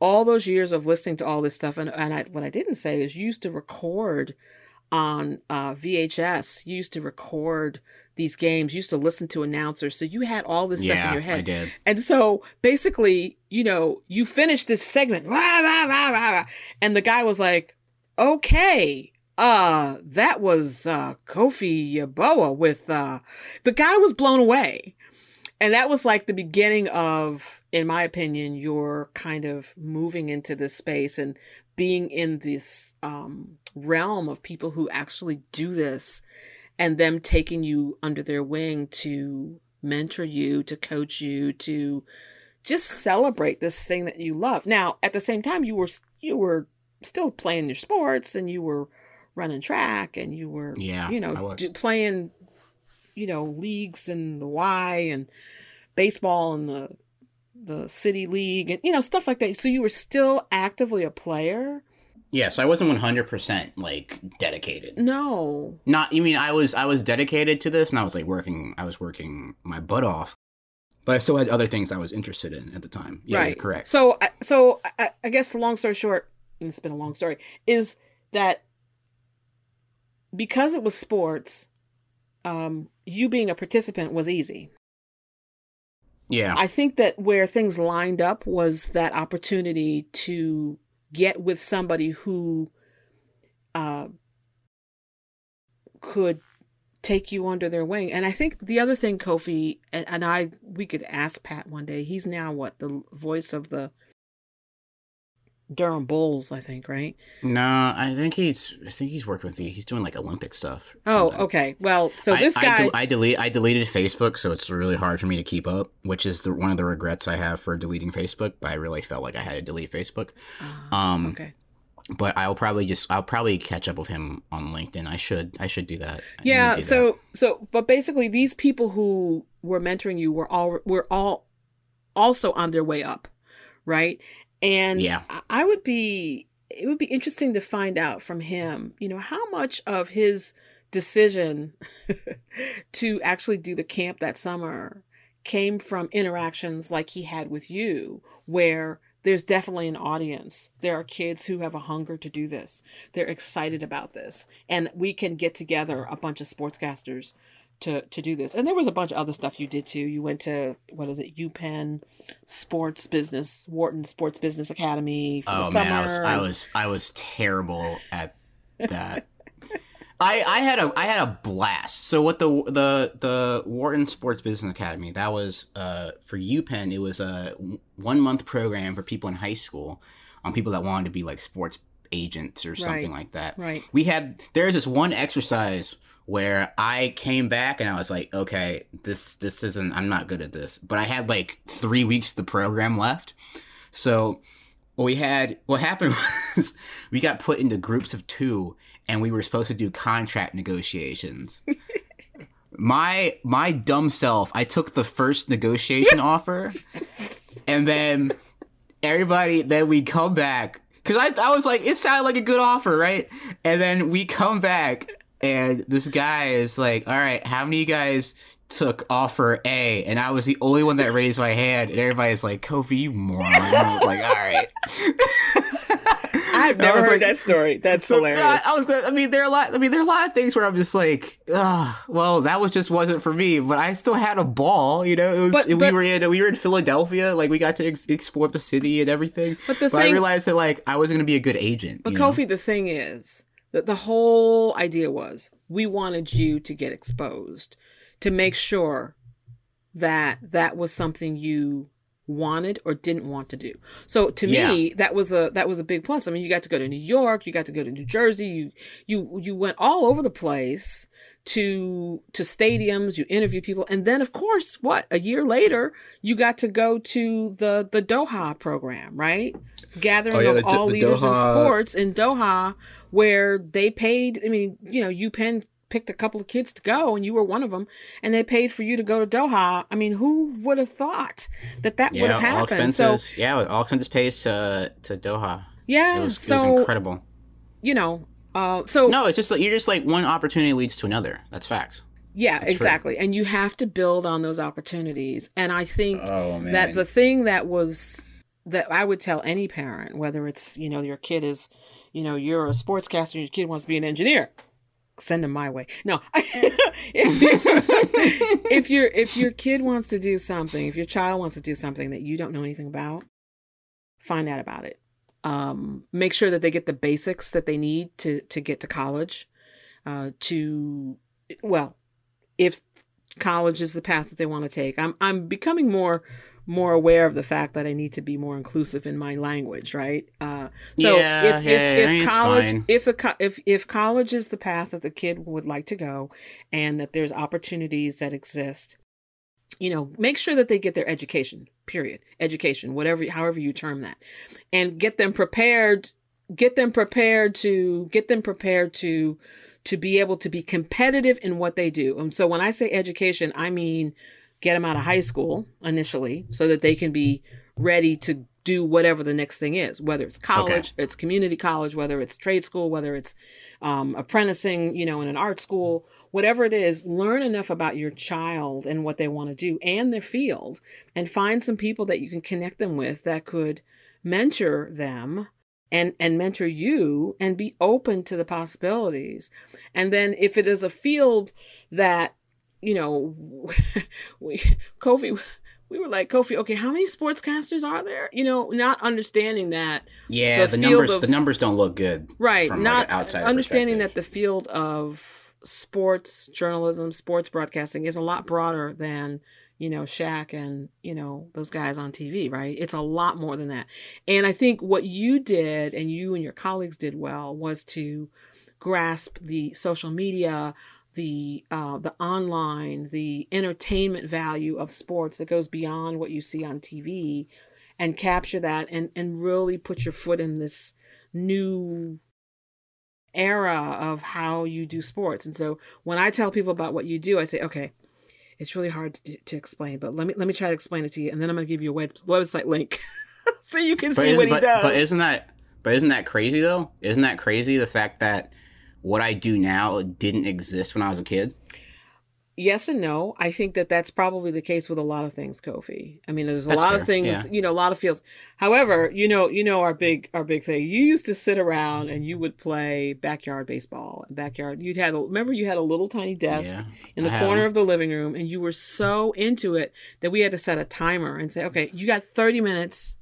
all those years of listening to all this stuff. And and I, what I didn't say is you used to record on uh, VHS. You used to record these games. You used to listen to announcers, so you had all this stuff yeah, in your head. I did. And so basically, you know, you finished this segment, rah, rah, rah, and the guy was like, okay, uh, that was uh, Kofi Yeboah with, uh, the guy was blown away. And that was like the beginning of, in my opinion, your kind of moving into this space and being in this um, realm of people who actually do this and them taking you under their wing to mentor you, to coach you, to just celebrate this thing that you love. Now, at the same time, you were you were still playing your sports and you were running track and you were Yeah, you know do, playing you know leagues in the Y and baseball in the the city league and you know stuff like that. So you were still actively a player. Yeah, so I wasn't one hundred percent like dedicated. No, Not you mean I was I was dedicated to this and I was like working I was working my butt off. But I still had other things I was interested in at the time. Yeah, right, correct. So, so I, I guess the long story short, and it's been a long story, is that because it was sports, um, you being a participant was easy. Yeah. I think that where things lined up was that opportunity to get with somebody who uh, could take you under their wing. And I think the other thing, Kofi, and, and I, we could ask Pat one day. He's now what the voice of the Durham Bulls, I think, right? no, I think he's I think he's working with you. He's doing like Olympic stuff. Oh, something. okay. Well, so I- this I, guy, del- I delete I deleted Facebook, so it's really hard for me to keep up, which is the one of the regrets I have for deleting Facebook. But I really felt like I had to delete Facebook. Ah, Um, okay. but I'll probably just I'll probably catch up with him on LinkedIn. I should I should do that. I Yeah. do that. So so but basically these people who were mentoring you were all were all also on their way up, right? And Yeah. I- I would be it would be interesting to find out from him, you know, how much of his decision [LAUGHS] to actually do the camp that summer came from interactions like he had with you where there's definitely an audience. There are kids who have a hunger to do this. They're excited about this. And we can get together a bunch of sportscasters to to do this. And there was a bunch of other stuff you did too. You went to what is it, UPenn Sports Business, Wharton Sports Business Academy for the Oh summer. man, I was I was I was terrible at that. [LAUGHS] I I had a I had a blast. So what the the the Wharton Sports Business Academy that was uh for UPenn it was a one month program for people in high school on people that wanted to be like sports agents or something Right. like that. Right. We had there's this one exercise where I came back and I was like, okay, this this isn't I'm not good at this. But I had like three weeks of the program left. So what we had what happened [LAUGHS] was we got put into groups of two and we were supposed to do contract negotiations. [LAUGHS] my my dumb self, I took the first negotiation [LAUGHS] offer, and then everybody. Then we come back because I I was like, it sounded like a good offer, right? And then we come back, and this guy is like, all right, how many of you guys took offer A, and I was the only one that raised my hand, and everybody's like, Kofi, you moron. And I was like, all right. I've never heard like, that story. That's so hilarious. I, I, was, I mean, there are a lot. I mean, there are a lot of things where I'm just like, well, that was just wasn't for me. But I still had a ball. You know, it was. But, we were in we were in Philadelphia. Like we got to ex- explore the city and everything. But the but thing, I realized that like I wasn't going to be a good agent. But Kofi, know? the thing is that the whole idea was we wanted you to get exposed to make sure that that was something you wanted or didn't want to do. So to yeah. me, that was a that was a big plus. I mean, you got to go to New York, you got to go to New Jersey, you you you went all over the place to to stadiums, you interview people, and then of course, what a year later, you got to go to the the Doha program, right? Gathering oh, yeah, of the, all the leaders Doha... in sports in Doha, where they paid. I mean, you know, UPenn picked a couple of kids to go and you were one of them and they paid for you to go to Doha. I mean, who would have thought that that yeah, would have happened? All expenses, so yeah, all expenses paid to to Doha. Yeah, it was, so, it was incredible. You know, uh, so no, it's just like you're just like one opportunity leads to another. That's facts. Yeah, That's exactly. True. And you have to build on those opportunities. And I think oh, that the thing that was that I would tell any parent, whether it's, you know, your kid is, you know, you're a sportscaster your kid wants to be an engineer send them my way. No, [LAUGHS] if, [LAUGHS] if your if your kid wants to do something, if your child wants to do something that you don't know anything about, find out about it. Um, make sure that they get the basics that they need to to get to college. Uh, to well, if college is the path that they want to take, I'm I'm becoming more more aware of the fact that I need to be more inclusive in my language, right? Uh, so yeah, if, yeah, if, if college if a if if college is the path that the kid would like to go, and that there's opportunities that exist, you know, make sure that they get their education. Period. Education, whatever, however you term that, and get them prepared. Get them prepared to get them prepared to to be able to be competitive in what they do. And so when I say education, I mean get them out of high school initially so that they can be ready to do whatever the next thing is, whether it's college, okay. it's community college, whether it's trade school, whether it's um, apprenticing, you know, in an art school, whatever it is, learn enough about your child and what they want to do and their field and find some people that you can connect them with that could mentor them and and mentor you and be open to the possibilities. And then if it is a field that you know, [LAUGHS] we Kofi, we were like Kofi. Okay, how many sportscasters are there? You know, not understanding that. Yeah, the, the numbers of, the numbers don't look good. Right, not like outside understanding that the field of sports journalism, sports broadcasting is a lot broader than you know Shaq and you know those guys on TV. Right, it's a lot more than that. And I think what you did and you and your colleagues did well was to grasp the social media the uh, the online, the entertainment value of sports that goes beyond what you see on TV, and capture that and and really put your foot in this new era of how you do sports. And so when I tell people about what you do, I say, okay, it's really hard to, to explain, but let me let me try to explain it to you, and then I'm going to give you a web, website link [LAUGHS] so you can but see what he but, does. But isn't that but isn't that crazy though? Isn't that crazy the fact that what I do now didn't exist when I was a kid? Yes and no. I think that that's probably the case with a lot of things, Kofi. I mean, there's a that's lot fair. of things, yeah. you know, a lot of fields. However, you know, you know our big our big thing. You used to sit around and you would play backyard baseball. Backyard. You'd had a, remember you had a little tiny desk yeah, in the I corner have. of the living room, and you were so into it that we had to set a timer and say, okay, you got 30 minutes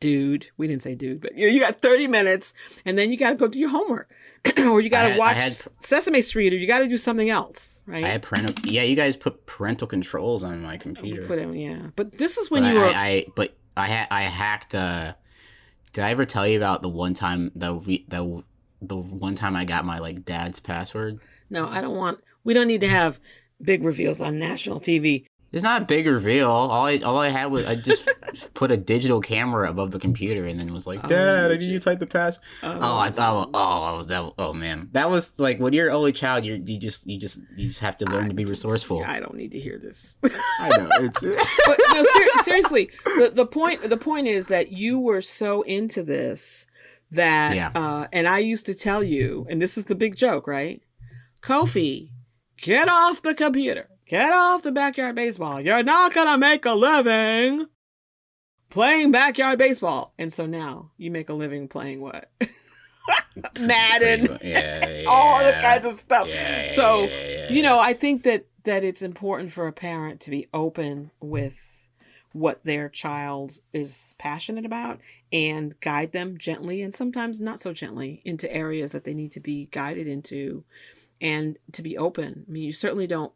dude. We didn't say dude, but you, know, you got 30 minutes and then you got to go do your homework [CLEARS THROAT] or you got to watch had, Sesame Street or you got to do something else, right? I had parental, yeah, you guys put parental controls on my computer. put them, yeah. But this is when but you I, were. I, I, but I, ha- I hacked, uh, did I ever tell you about the one time that we, the, the one time I got my like dad's password? No, I don't want, we don't need to have big reveals on national TV. It's not a big reveal. All I all I had was I just [LAUGHS] put a digital camera above the computer and then was like, "Dad, I need you to type the pass." Oh, oh I thought, oh, that, oh man, that was like when you're an only child, you you just you just you just have to learn I to be resourceful. I don't need to hear this. [LAUGHS] I know it's. [LAUGHS] but no, ser- seriously, the the point the point is that you were so into this that, yeah. uh, and I used to tell you, and this is the big joke, right? Kofi, get off the computer Get off the backyard baseball. You're not gonna make a living playing backyard baseball. And so now you make a living playing what? [LAUGHS] Madden, yeah, yeah, [LAUGHS] all the kinds of stuff. Yeah, so, you know, I think that that it's important for a parent to be open with what their child is passionate about and guide them gently and sometimes not so gently into areas that they need to be guided into and to be open. I mean, you certainly don't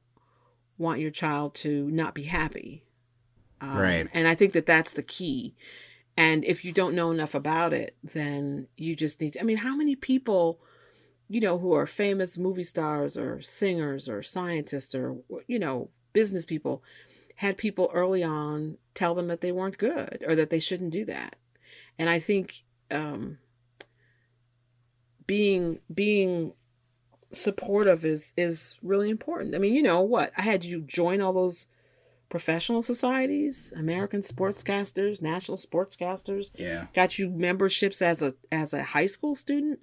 want your child to not be happy. Um, right. And I think that that's the key. And if you don't know enough about it, then you just need to. I mean, how many people, you know, who are famous movie stars or singers or scientists or, you know, business people had people early on tell them that they weren't good or that they shouldn't do that. And I think um, being being supportive is is really important. I mean, you know what? I had you join all those professional societies, American sportscasters, national sportscasters. Yeah. Got you memberships as a as a high school student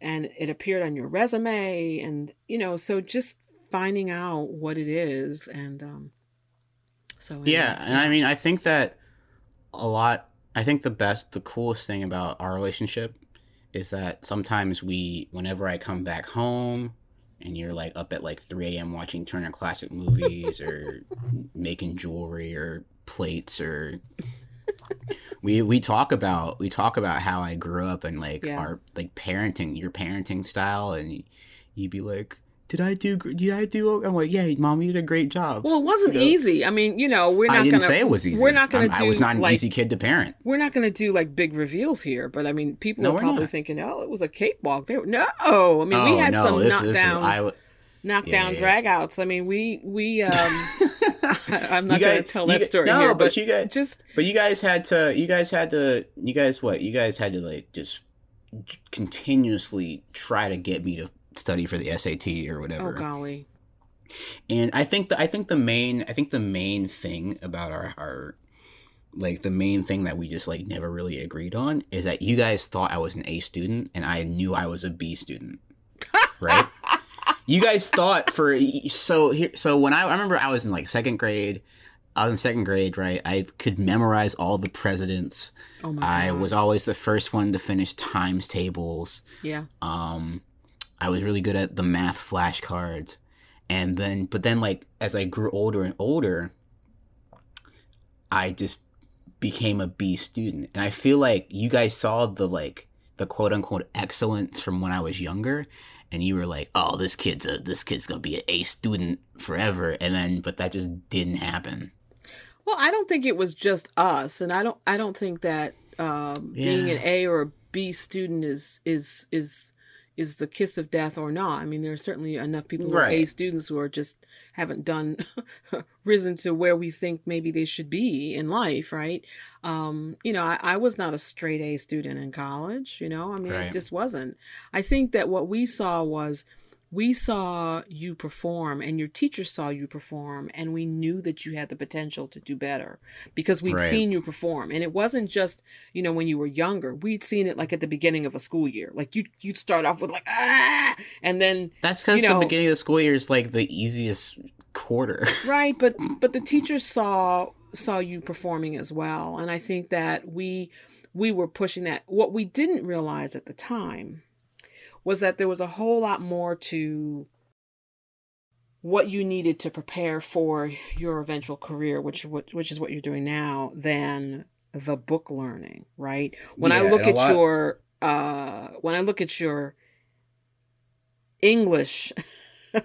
and it appeared on your resume and you know, so just finding out what it is and um so anyway, Yeah, and I mean, I think that a lot I think the best the coolest thing about our relationship is that sometimes we, whenever I come back home, and you're like up at like 3 a.m. watching Turner Classic movies or [LAUGHS] making jewelry or plates or [LAUGHS] we we talk about we talk about how I grew up and like yeah. our like parenting your parenting style and you'd be like did I do? Did I do? I'm like, yeah, mom, you did a great job. Well, it wasn't you know? easy. I mean, you know, we're not. I didn't gonna, say it was easy. We're not going to do. I was not an like, easy kid to parent. We're not going to do like big reveals here, but I mean, people no, are probably not. thinking, oh, it was a cakewalk. No, I mean, oh, we had no, some this, knockdown, this knockdown yeah, yeah. dragouts. I mean, we we. [LAUGHS] um [LAUGHS] I'm not going to tell that story no, here, but, but you guys just. But you guys had to. You guys had to. You guys what? You guys had to like just continuously try to get me to study for the SAT or whatever. Oh golly. And I think the I think the main I think the main thing about our our like the main thing that we just like never really agreed on is that you guys thought I was an A student and I knew I was a B student. [LAUGHS] Right? you guys thought for so here so when I, I remember I was in like second grade I was in second grade, right? I could memorize all the presidents. Oh my God. I was always the first one to finish times tables. Yeah. Um, I was really good at the math flashcards. And then, but then, like, as I grew older and older, I just became a B student. And I feel like you guys saw the, like, the quote unquote excellence from when I was younger. And you were like, oh, this kid's a, this kid's gonna be an A student forever. And then, but that just didn't happen. Well, I don't think it was just us. And I don't, I don't think that, um, yeah. being an A or a B student is, is, is, is the kiss of death or not. I mean, there are certainly enough people who right. are A students who are just haven't done [LAUGHS] risen to where we think maybe they should be in life, right? Um, you know, I, I, was not a straight A student in college, you know, I mean, right. it just wasn't. I think that what we saw was we saw you perform and your teacher saw you perform and we knew that you had the potential to do better because we'd right. seen you perform. And it wasn't just you know when you were younger. We'd seen it like at the beginning of a school year. Like you you'd start off with like ah! And then that's because you know, the beginning of the school year is like the easiest quarter. [LAUGHS] Right but but the teachers saw saw you performing as well. And i think that we we were pushing that. What we didn't realize at the time was that there was a whole lot more to what you needed to prepare for your eventual career, which which is what you're doing now, than the book learning, right? When yeah, I look at lot... your uh, when I look at your English, [LAUGHS]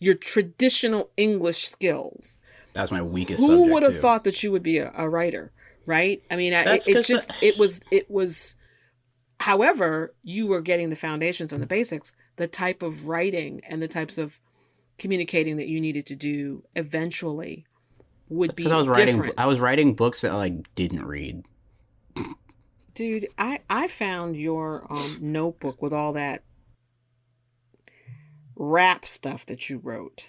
your traditional English skills. That's my weakest. Who would have thought that you would be a, a writer, right? I mean, I, it, it just it was it was However, you were getting the foundations and the basics, the type of writing and the types of communicating that you needed to do eventually would be Because I was writing, different. I was writing books that I like didn't read. Dude, I I found your um notebook with all that rap stuff that you wrote.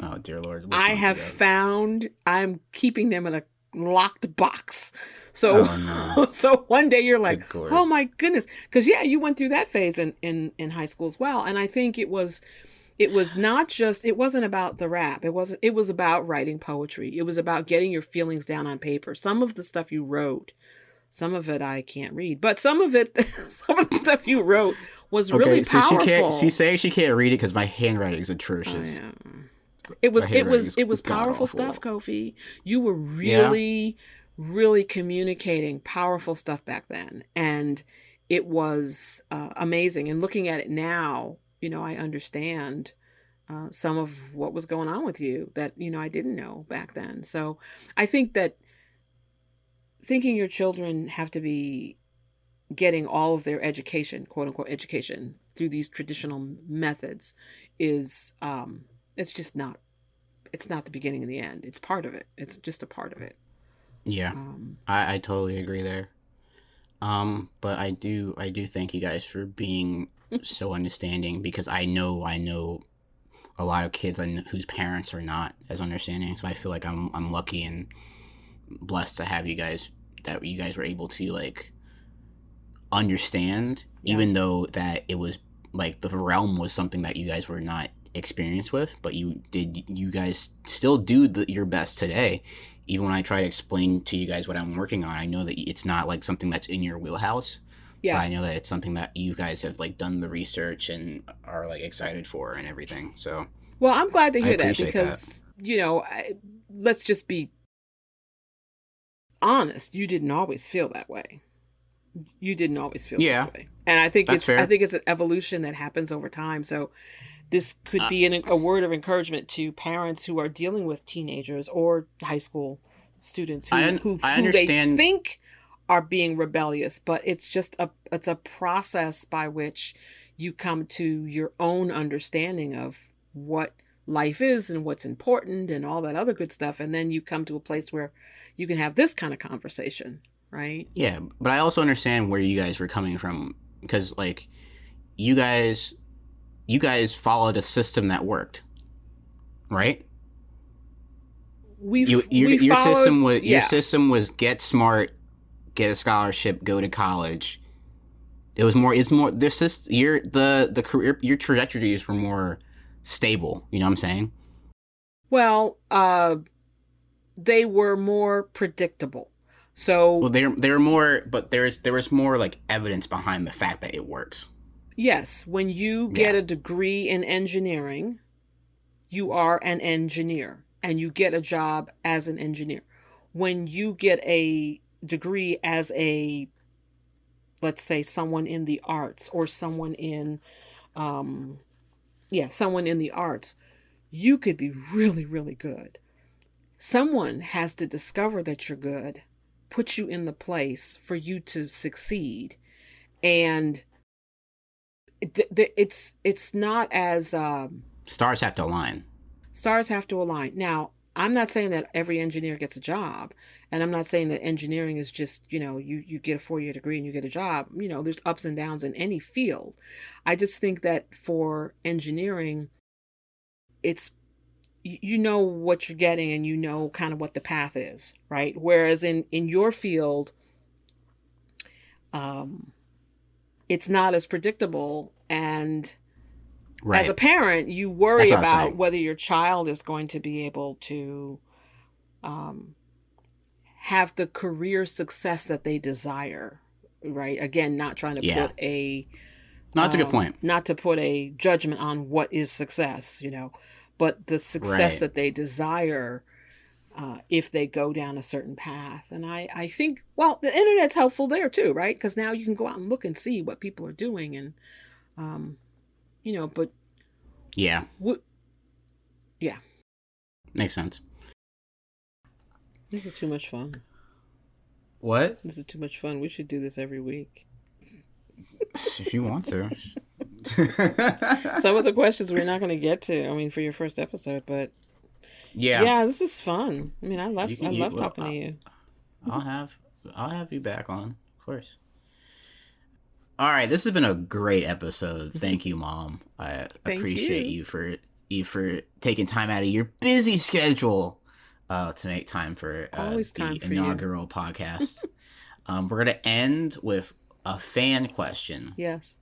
Oh dear lord! I have found I'm keeping them in a locked box. So Oh, [LAUGHS] no. so one day you're like, "Oh my goodness." Cuz yeah, you went through that phase in in in high school as well. And I think it was it was not just it wasn't about the rap. It wasn't it was about writing poetry. It was about getting your feelings down on paper. Some of the stuff you wrote some of it I can't read, but some of it, [LAUGHS] some of the stuff you wrote was Okay, really so powerful. she can't. She saying she can't read it because my handwriting is oh, atrocious. Oh, yeah. It was it was it was powerful stuff, Kofi. You were really really communicating powerful stuff back then, and it was uh, amazing. And looking at it now, you know, I understand uh, some of what was going on with you that you know I didn't know back then. So I think that thinking your children have to be getting all of their education, quote unquote education, through these traditional methods is um it's just not it's not the beginning and the end. It's part of it. It's just a part of it. Yeah, Um I, I totally agree there. Um, but I do I do thank you guys for being [LAUGHS] so understanding because I know I know a lot of kids I kn- whose parents are not as understanding. So I feel like I'm I'm lucky and blessed to have you guys that you guys were able to like understand, Yeah. even though that it was like the realm was something that you guys were not experienced with, but you did you guys still do the, your best today. Even when I try to explain to you guys what I'm working on, I know that it's not like something that's in your wheelhouse. But yeah. I know that it's something that you guys have like done the research and are like excited for and everything. So Well, I'm glad to hear that because you know, I, let's just be honest. You didn't always feel that way. You didn't always feel Yeah. this way, and I think That's it's fair. I think it's an evolution that happens over time. So this could Uh, be an, a word of encouragement to parents who are dealing with teenagers or high school students who I un- who, who they think are being rebellious, but it's just a it's a process by which you come to your own understanding of what life is and what's important and all that other good stuff and then you come to a place where you can have this kind of conversation right? Yeah, but I also understand where you guys were coming from because like you guys you guys followed a system that worked. Right? we You, your we your followed- system was your system was get smart, get a scholarship, go to college. It was more it's more this is your the the career your trajectories were more stable, you know what I'm saying? well uh they were more predictable so Well, they're they're more, but there's there was more like evidence behind the fact that it works. Yes when you get Yeah. a degree in engineering you are an engineer and you get a job as an engineer when you get a degree as a let's say someone in the arts or someone in um yeah someone in the arts you could be really really good someone has to discover that you're good put you in the place for you to succeed and th- th- it's it's not as um Stars have to align. stars have to align. Now, I'm not saying that every engineer gets a job, and I'm not saying that engineering is just, you know, you you get a four-year degree and you get a job. You know, there's ups and downs in any field. I just think that for engineering it's you know what you're getting and you know kind of what the path is, right? Whereas in in your field um it's not as predictable and Right. as a parent, you worry That's what I was about whether your child is going to be able to um, have the career success that they desire. Right? Again, not trying to Yeah. put a no, that's a good um, point. Not to put a judgment on what is success, you know, but the success Right. that they desire uh, if they go down a certain path. And I, I think, well, the internet's helpful there too, right? Because now you can go out and look and see what people are doing, and um, you know, but Yeah, what? Yeah, makes sense. this is too much fun. What? This is too much fun. We should do this every week. if you want to. [LAUGHS] Some of the questions we're not going to get to. I mean, for your first episode, but Yeah. Yeah, this is fun. I mean, I love can- I you- love well, talking to you. I'll have I'll have you back on, of course. All right, this has been a great episode. [LAUGHS] Thank you, Mom. I Thank appreciate you. you. for you for taking time out of your busy schedule uh, to make time for uh, the time for you. inaugural [LAUGHS] podcast. um, we're gonna end with a fan question. Yes.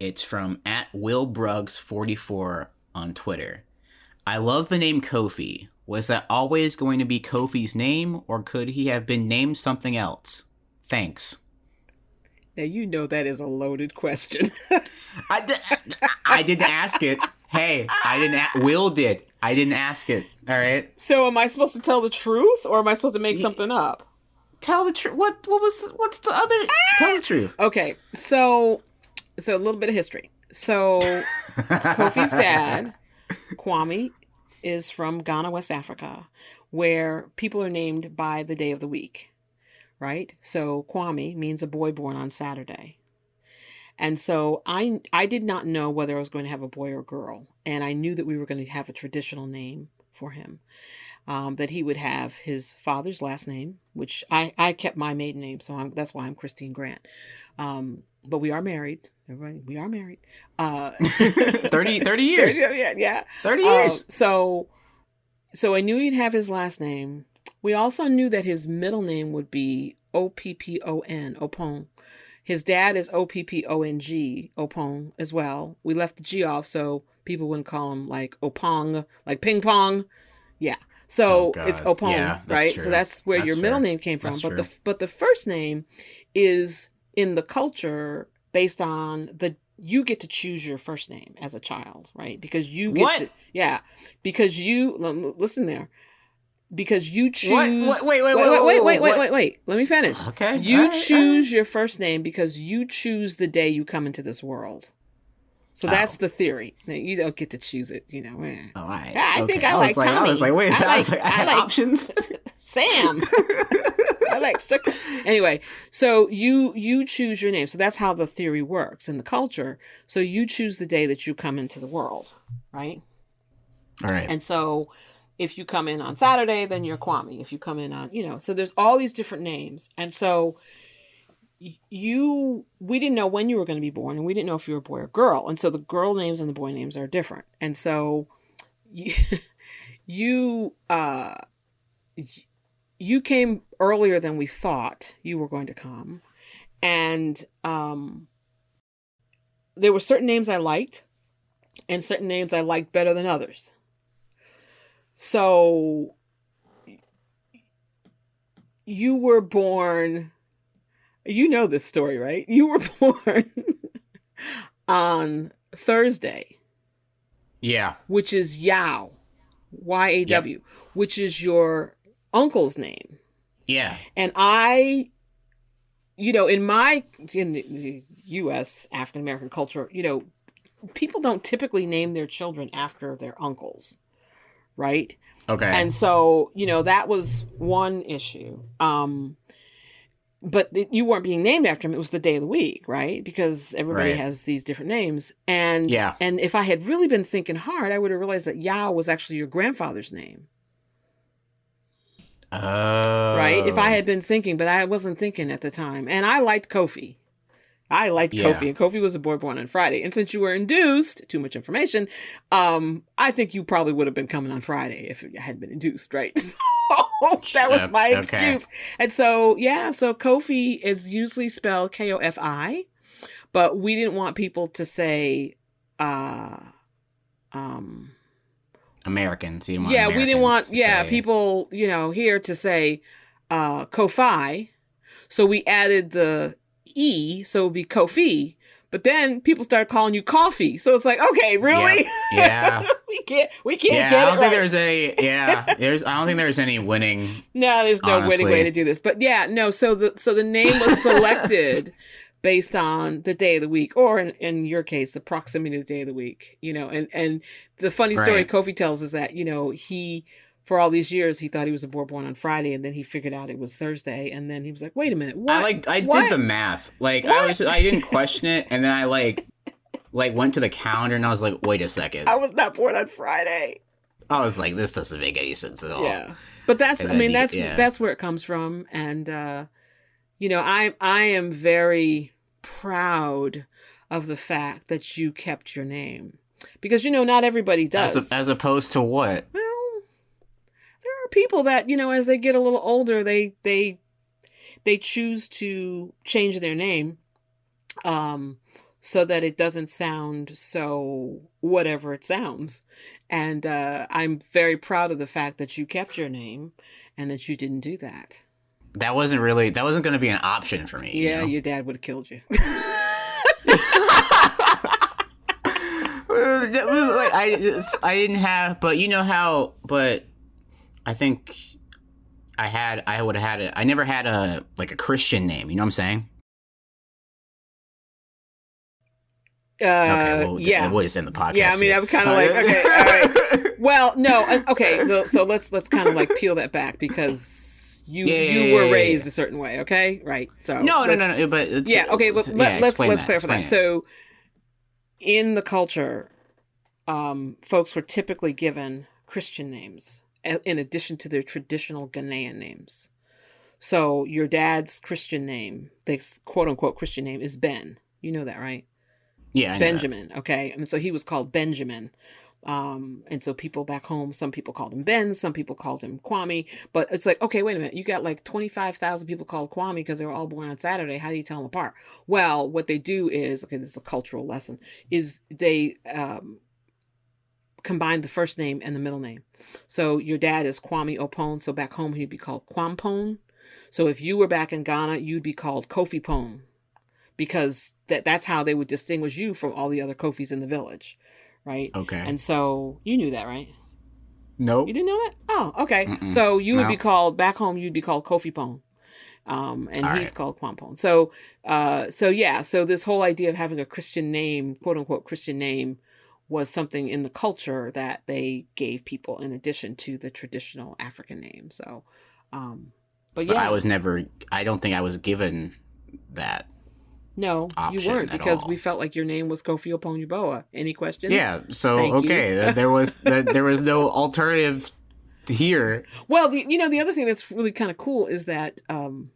It's from at Will Bruggs forty four on Twitter. I love the name Kofi. Was that always going to be Kofi's name, or could he have been named something else? Thanks. Now you know that is a loaded question. I, di- I didn't ask it. Hey, I didn't. A- Will did. I didn't ask it. All right. so am I supposed to tell the truth or am I supposed to make something up? Tell the truth. What? What was? The, what's the other? Tell the truth. Okay. So so a little bit of history. So [LAUGHS] Kofi's dad, Kwame, is from Ghana, West Africa, where people are named by the day of the week, right? So Kwame means a boy born on Saturday. And so I I did not know whether I was going to have a boy or a girl, and I knew that we were going to have a traditional name for him. Um, that he would have his father's last name, which I, I kept my maiden name, so I'm, that's why I'm Christine Grant. Um, but we are married. Everybody, we are married. Uh, [LAUGHS] 30, [LAUGHS] 30 years. yeah, yeah, yeah. 30 Uh, years. so, so I knew he'd have his last name. We also knew that his middle name would be O P P O N, Oppon. His dad is O P P O N G, Opon, as well. We left the G off so people wouldn't call him like Oppong, like ping pong. Yeah. So Oh, it's Oppon, Yeah, right? true. So that's where That's your middle name came from. That's but the but the first name is in the culture based on the you get to choose your first name as a child, right? Because you get What? to yeah, because you listen there. Because you choose What? Wait, wait, wait, wait, wait, wait, wait, what? wait, wait. Let me finish. Okay. You right, all right. choose your first name because you choose the day you come into this world. So that's Oh. the theory. You don't get to choose it, you know. eh. Oh, all right. Yeah, I think Okay. I was like I was like, wait, I [LAUGHS] I, was like- like, I I had like- options. [LAUGHS] Sam. [LAUGHS] Sugar. Anyway, so you you choose your name. So that's how the theory works in the culture. So you choose the day that you come into the world, right? All right. And so if you come in on Saturday, then you're Kwame. If you come in on, you know, so there's all these different names. And so you we didn't know when you were going to be born and we didn't know if you were a boy or girl. And so the girl names and the boy names are different. And so you, [LAUGHS] you uh you came earlier than we thought you were going to come. And um there were certain names I liked and certain names I liked better than others. So you were born you know this story, right? You were [LAUGHS] born on Thursday, yeah. which is Yaw, Y A W, which is your uncle's name. Yeah. And I, you know, in my in the, U.S. African American culture, you know, people don't typically name their children after their uncles, right? Okay. And so, you know, that was one issue. Um, but th- you weren't being named after him. It was the day of the week, right? Because everybody Right. has these different names. And Yeah. and if I had really been thinking hard, I would have realized that Yaw was actually your grandfather's name, Oh. right? If I had been thinking, but I wasn't thinking at the time. And I liked Kofi. I liked Yeah. Kofi, and Kofi was a boy born on Friday. And since you were induced, too much information, um, I think you probably would have been coming on Friday if you had been induced, right? [LAUGHS] So that was my Okay. excuse. And so, yeah, so Kofi is usually spelled K O F I, but we didn't want people to say, uh, um, Americans. You didn't want yeah, we didn't want, yeah, say- people, you know, here to say, uh, Kofi. So we added the E, so it would be Kofi. But then people started calling you coffee. So it's like, okay, really? [LAUGHS] Yeah. we can't, we can't Yeah, get I don't think right. there's any. Yeah, [LAUGHS] there's. I don't think there's any winning. No, there's no winning way to do this. But yeah, no. So the so the name was selected [LAUGHS] based on the day of the week, or in, in your case, the proximity of the day of the week. You know, and and the funny story Right. Kofi tells is that you know he for all these years he thought he was a born on Friday, and then he figured out it was Thursday, and then he was like, wait a minute, what? I like. I What? did the math. Like I What? was. I didn't question it, and then I like, like went to the calendar, and I was like, wait a second. I was not born on Friday. I was like, this doesn't make any sense at all. Yeah. But that's I mean you- that's yeah. that's where it comes from and uh you know I I am very proud of the fact that you kept your name because you know not everybody does. As, a, as opposed to what? well, there are people that you know as they get a little older they they they choose to change their name um so that it doesn't sound so whatever it sounds and uh i'm very proud of the fact that you kept your name and that you didn't do that That wasn't really. That wasn't going to be an option for me. you yeah know? your dad would have killed you that was like I I didn't have, but you know how, but I think I had I would have had a I never had a like a Christian name. You know what I'm saying? uh Okay, we'll just, yeah we'll just end the podcast. Yeah, I mean, here. I'm kinda like, okay, all right. [LAUGHS] Well, no, uh, okay. So let's let's kind of like peel that back because you Yeah, you yeah, were yeah, raised a certain way, okay? Right. So no, no, no, no. But Yeah. Okay. But let, let's explain let's clarify that. So, in the culture, um, folks were typically given Christian names in addition to their traditional Ghanaian names. So your dad's Christian name, the quote unquote Christian name, is Ben. You know that, right? yeah, I. Benjamin. Okay, and so he was called Benjamin. Um, and so people back home, some people called him Ben, some people called him Kwame. But it's like, okay, wait a minute, you got like twenty five thousand people called Kwame because they were all born on Saturday. How do you tell them apart? Well, what they do is, okay, this is a cultural lesson, is they um, combine the first name and the middle name. So your dad is Kwame Oppong, so back home he'd be called Kwampone. So if you were back in Ghana, you'd be called Kofi Pone because that that's how they would distinguish you from all the other Kofis in the village, right? Okay. And so you knew that, right? nope. You didn't know that? Oh, okay. Mm-mm. So you would No. be called back home. You'd be called Kofi Pone, um, and All he's right. called Kwampone. So, uh, so yeah. So this whole idea of having a Christian name, quote unquote Christian name, was something in the culture that they gave people in addition to the traditional African name. So, um, but But yeah, I was never. I don't think I was given that. No, you weren't because all. we felt like your name was Kofi Oppong Yeboah. Any questions? Yeah. So Thank okay, there was [LAUGHS] there was no alternative here. Well, the, you know, the other thing that's really kind of cool is that um,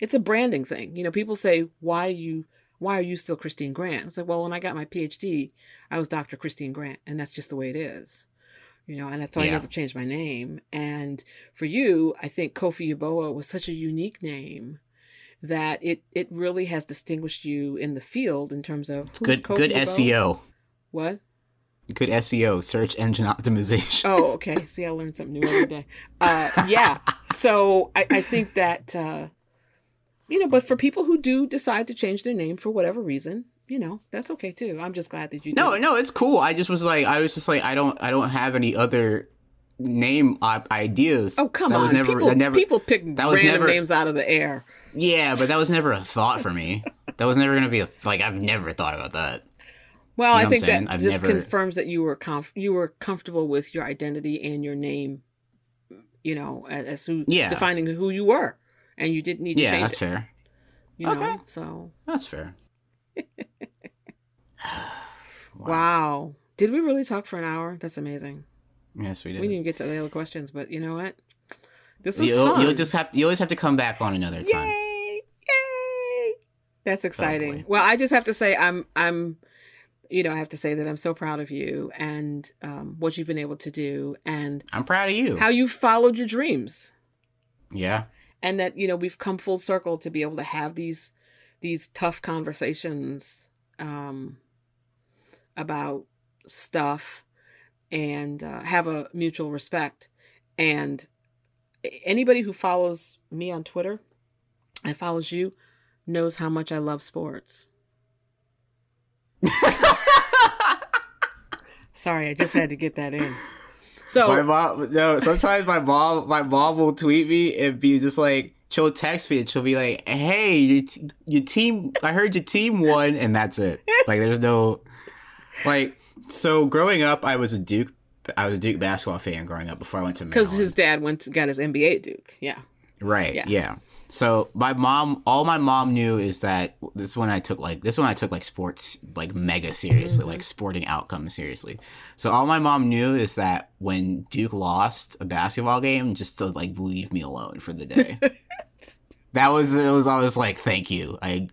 it's a branding thing. You know, people say, "Why you? Why are you still Christine Grant?" It's like, well, when I got my PhD, I was Dr. Christine Grant, and that's just the way it is. You know, and that's why I never changed my name. And for you, I think Kofi Yeboah was such a unique name that it it really has distinguished you in the field in terms of Good good Yeboah? SEO. What? Good SEO, search engine optimization. Oh, okay. See, I learned something new every day. Uh, yeah. [LAUGHS] So I, I think that, uh, you know, but for people who do decide to change their name for whatever reason, you know, that's okay too. I'm just glad that you No, did. no, it's cool. I just was like, I was just like, I don't, I don't have any other name ideas. Oh, come that on. Was never, people, that never, people pick that random never- names out of the air. Yeah, but that was never a thought for me. that was never gonna be a like. I've never thought about that. Well, You know I think that? I've just never- confirms that you were comf- you were comfortable with your identity and your name, you know, as, as who Yeah. defining who you were, and you didn't need to Yeah, change that's it. fair. You know, so That's fair. [SIGHS] wow. Did we really talk for an hour? That's amazing. Yes, we did. We didn't get to the other questions, but you know what? This was you'll, fun. you'll just have you always have to come back on another time. Yay! Yay! That's exciting. boy. well, I just have to say I'm I'm you know, I have to say that I'm so proud of you and um, what you've been able to do and I'm proud of you. how you followed your dreams. yeah. And that, you know, we've come full circle to be able to have these these tough conversations um, about stuff and uh, have a mutual respect. And anybody who follows me on Twitter and follows you knows how much I love sports. [LAUGHS] Sorry, I just had to get that in. So my mom, no. Sometimes my mom, my mom will tweet me and be just like, she'll text me and she'll be like, "Hey, your t- your team, I heard your team won," and that's it. Like, there's no, like, so growing up, I was a Duke, I was a Duke basketball fan growing up before I went to because his dad went to, got his MBA at Duke. Yeah. Right. Yeah. Yeah. So my mom, all my mom knew is that this one I took like this one I took like sports like mega seriously, like sporting outcomes seriously. So all my mom knew is that when Duke lost a basketball game, just to like leave me alone for the day. [LAUGHS] that was it. Was always like, thank you. I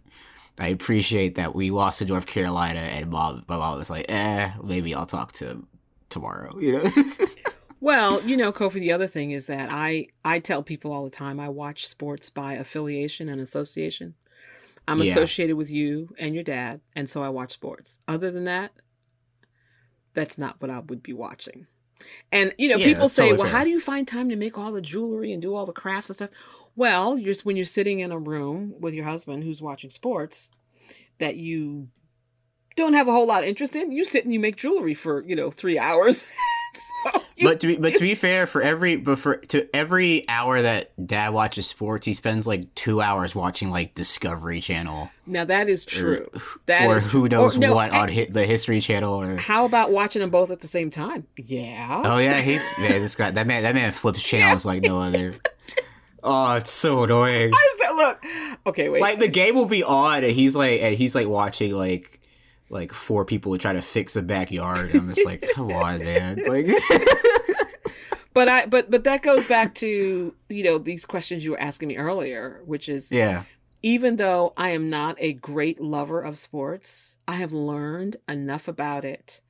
I appreciate that we lost to North Carolina, and mom, my mom was like, eh, maybe I'll talk to tomorrow. You know. [LAUGHS] Well, you know, Kofi, the other thing is that I I tell people all the time I watch sports by affiliation and association. I'm Yeah. associated with you and your dad, and so I watch sports. Other than that, that's not what I would be watching. And you know, Yeah, people say, totally "Well, fair. how do you find time to make all the jewelry and do all the crafts and stuff?" Well, you're when you're sitting in a room with your husband who's watching sports that you don't have a whole lot of interest in, you sit and you make jewelry for you know three hours. [LAUGHS] so you, but to be but to be fair, for every but for to every hour that Dad watches sports, he spends like two hours watching like Discovery Channel now that is true. That or is who true. knows Or, no, what on hit the History Channel or. How about watching them both at the same time? Yeah. Oh yeah, he man, this guy that man that man flips [LAUGHS] channels like no other. Oh, it's so annoying. I said, look. Okay, wait. Like the game will be on, and he's like, and he's like watching like, like four people would try to fix a backyard. And I'm just like, come [LAUGHS] on, man. Like, [LAUGHS] but I but but that goes back to, you know, these questions you were asking me earlier, which is yeah, even though I am not a great lover of sports, I have learned enough about it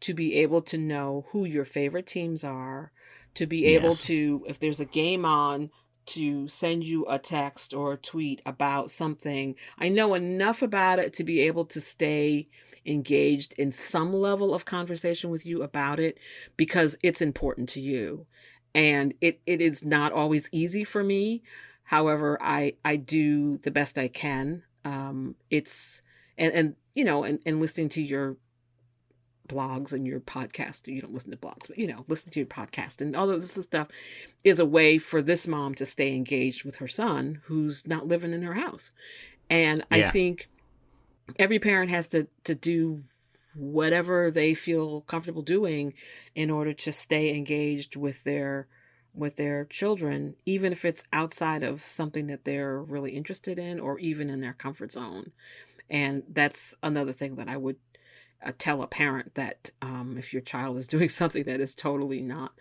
to be able to know who your favorite teams are, to be able Yes. to, if there's a game on, to send you a text or a tweet about something. I know enough about it to be able to stay engaged in some level of conversation with you about it because it's important to you. And it, it is not always easy for me. However, I, I do the best I can. Um, it's, and, and, you know, and, and listening to your blogs and your podcast. You don't listen to blogs, but you know, listen to your podcast and all of this stuff is a way for this mom to stay engaged with her son who's not living in her house. And I think every parent has to to do whatever they feel comfortable doing in order to stay engaged with their with their children even if it's outside of something that they're really interested in or even in their comfort zone and that's another thing that i would uh, tell a parent that um, if your child is [LAUGHS] doing something that is totally not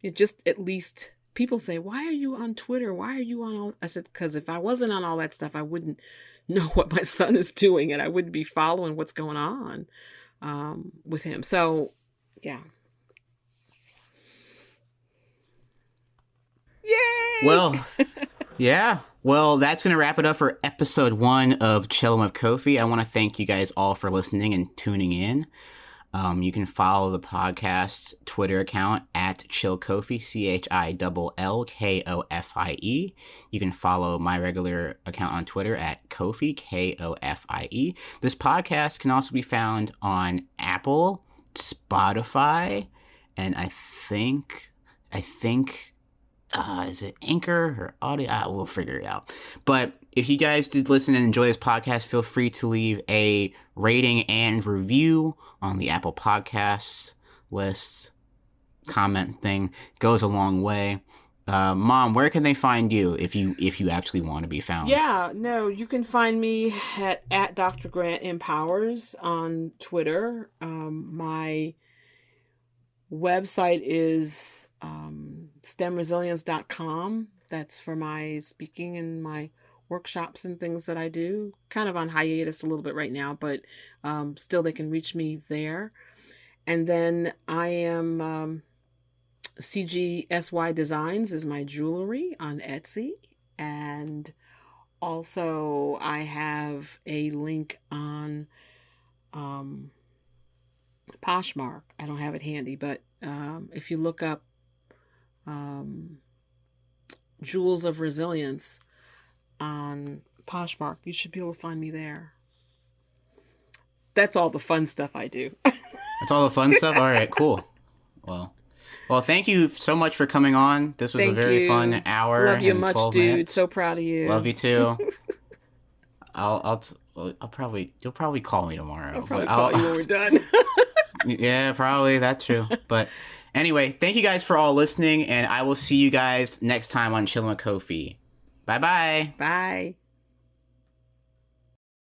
you just at least people say why are you on twitter why are you on all i said because if i wasn't on all that stuff i wouldn't [LAUGHS] know what my son is doing and i wouldn't be following what's going on um, with him so yeah Yay! Well, [LAUGHS] yeah. Well, that's going to wrap it up for episode one of Chillin' with Kofi. I want to thank you guys all for listening and tuning in. Um, you can follow the podcast Twitter account at Chill Kofi, C H I L L K O F I E. You can follow my regular account on Twitter at Kofi, K O F I E. This podcast can also be found on Apple, Spotify, and I think, I think uh, is it Anchor or Audio? Uh, we'll figure it out. But if you guys did listen and enjoy this podcast, feel free to leave a rating and review on the Apple Podcasts list. Comment thing goes a long way. Uh, Mom, where can they find you if you if you actually want to be found? Yeah, no, you can find me at, at Dr. Grant Empowers on Twitter. Um, my website is um, stemresilience.com. That's for my speaking and my workshops and things that I do. Kind of on hiatus a little bit right now, but um, still they can reach me there. And then I am um, CGSY Designs is my jewelry on Etsy. And also I have a link on um, Poshmark. I don't have it handy, but um, if you look up um, Jewels of Resilience on Poshmark, you should be able to find me there. That's all the fun stuff I do. [LAUGHS] That's all the fun stuff. All right, cool. Well, well, thank you so much for coming on. This was Thank a very you. fun hour. Love you and much, 12 dude. minutes. So proud of you. Love you too. [LAUGHS] I'll I'll t- I'll probably you'll probably call me tomorrow. I'll probably call you when we're [LAUGHS] done. yeah, probably that's true. But anyway, thank you guys for all listening, and I will see you guys next time on Chillin' with Kofi. Bye bye. Bye.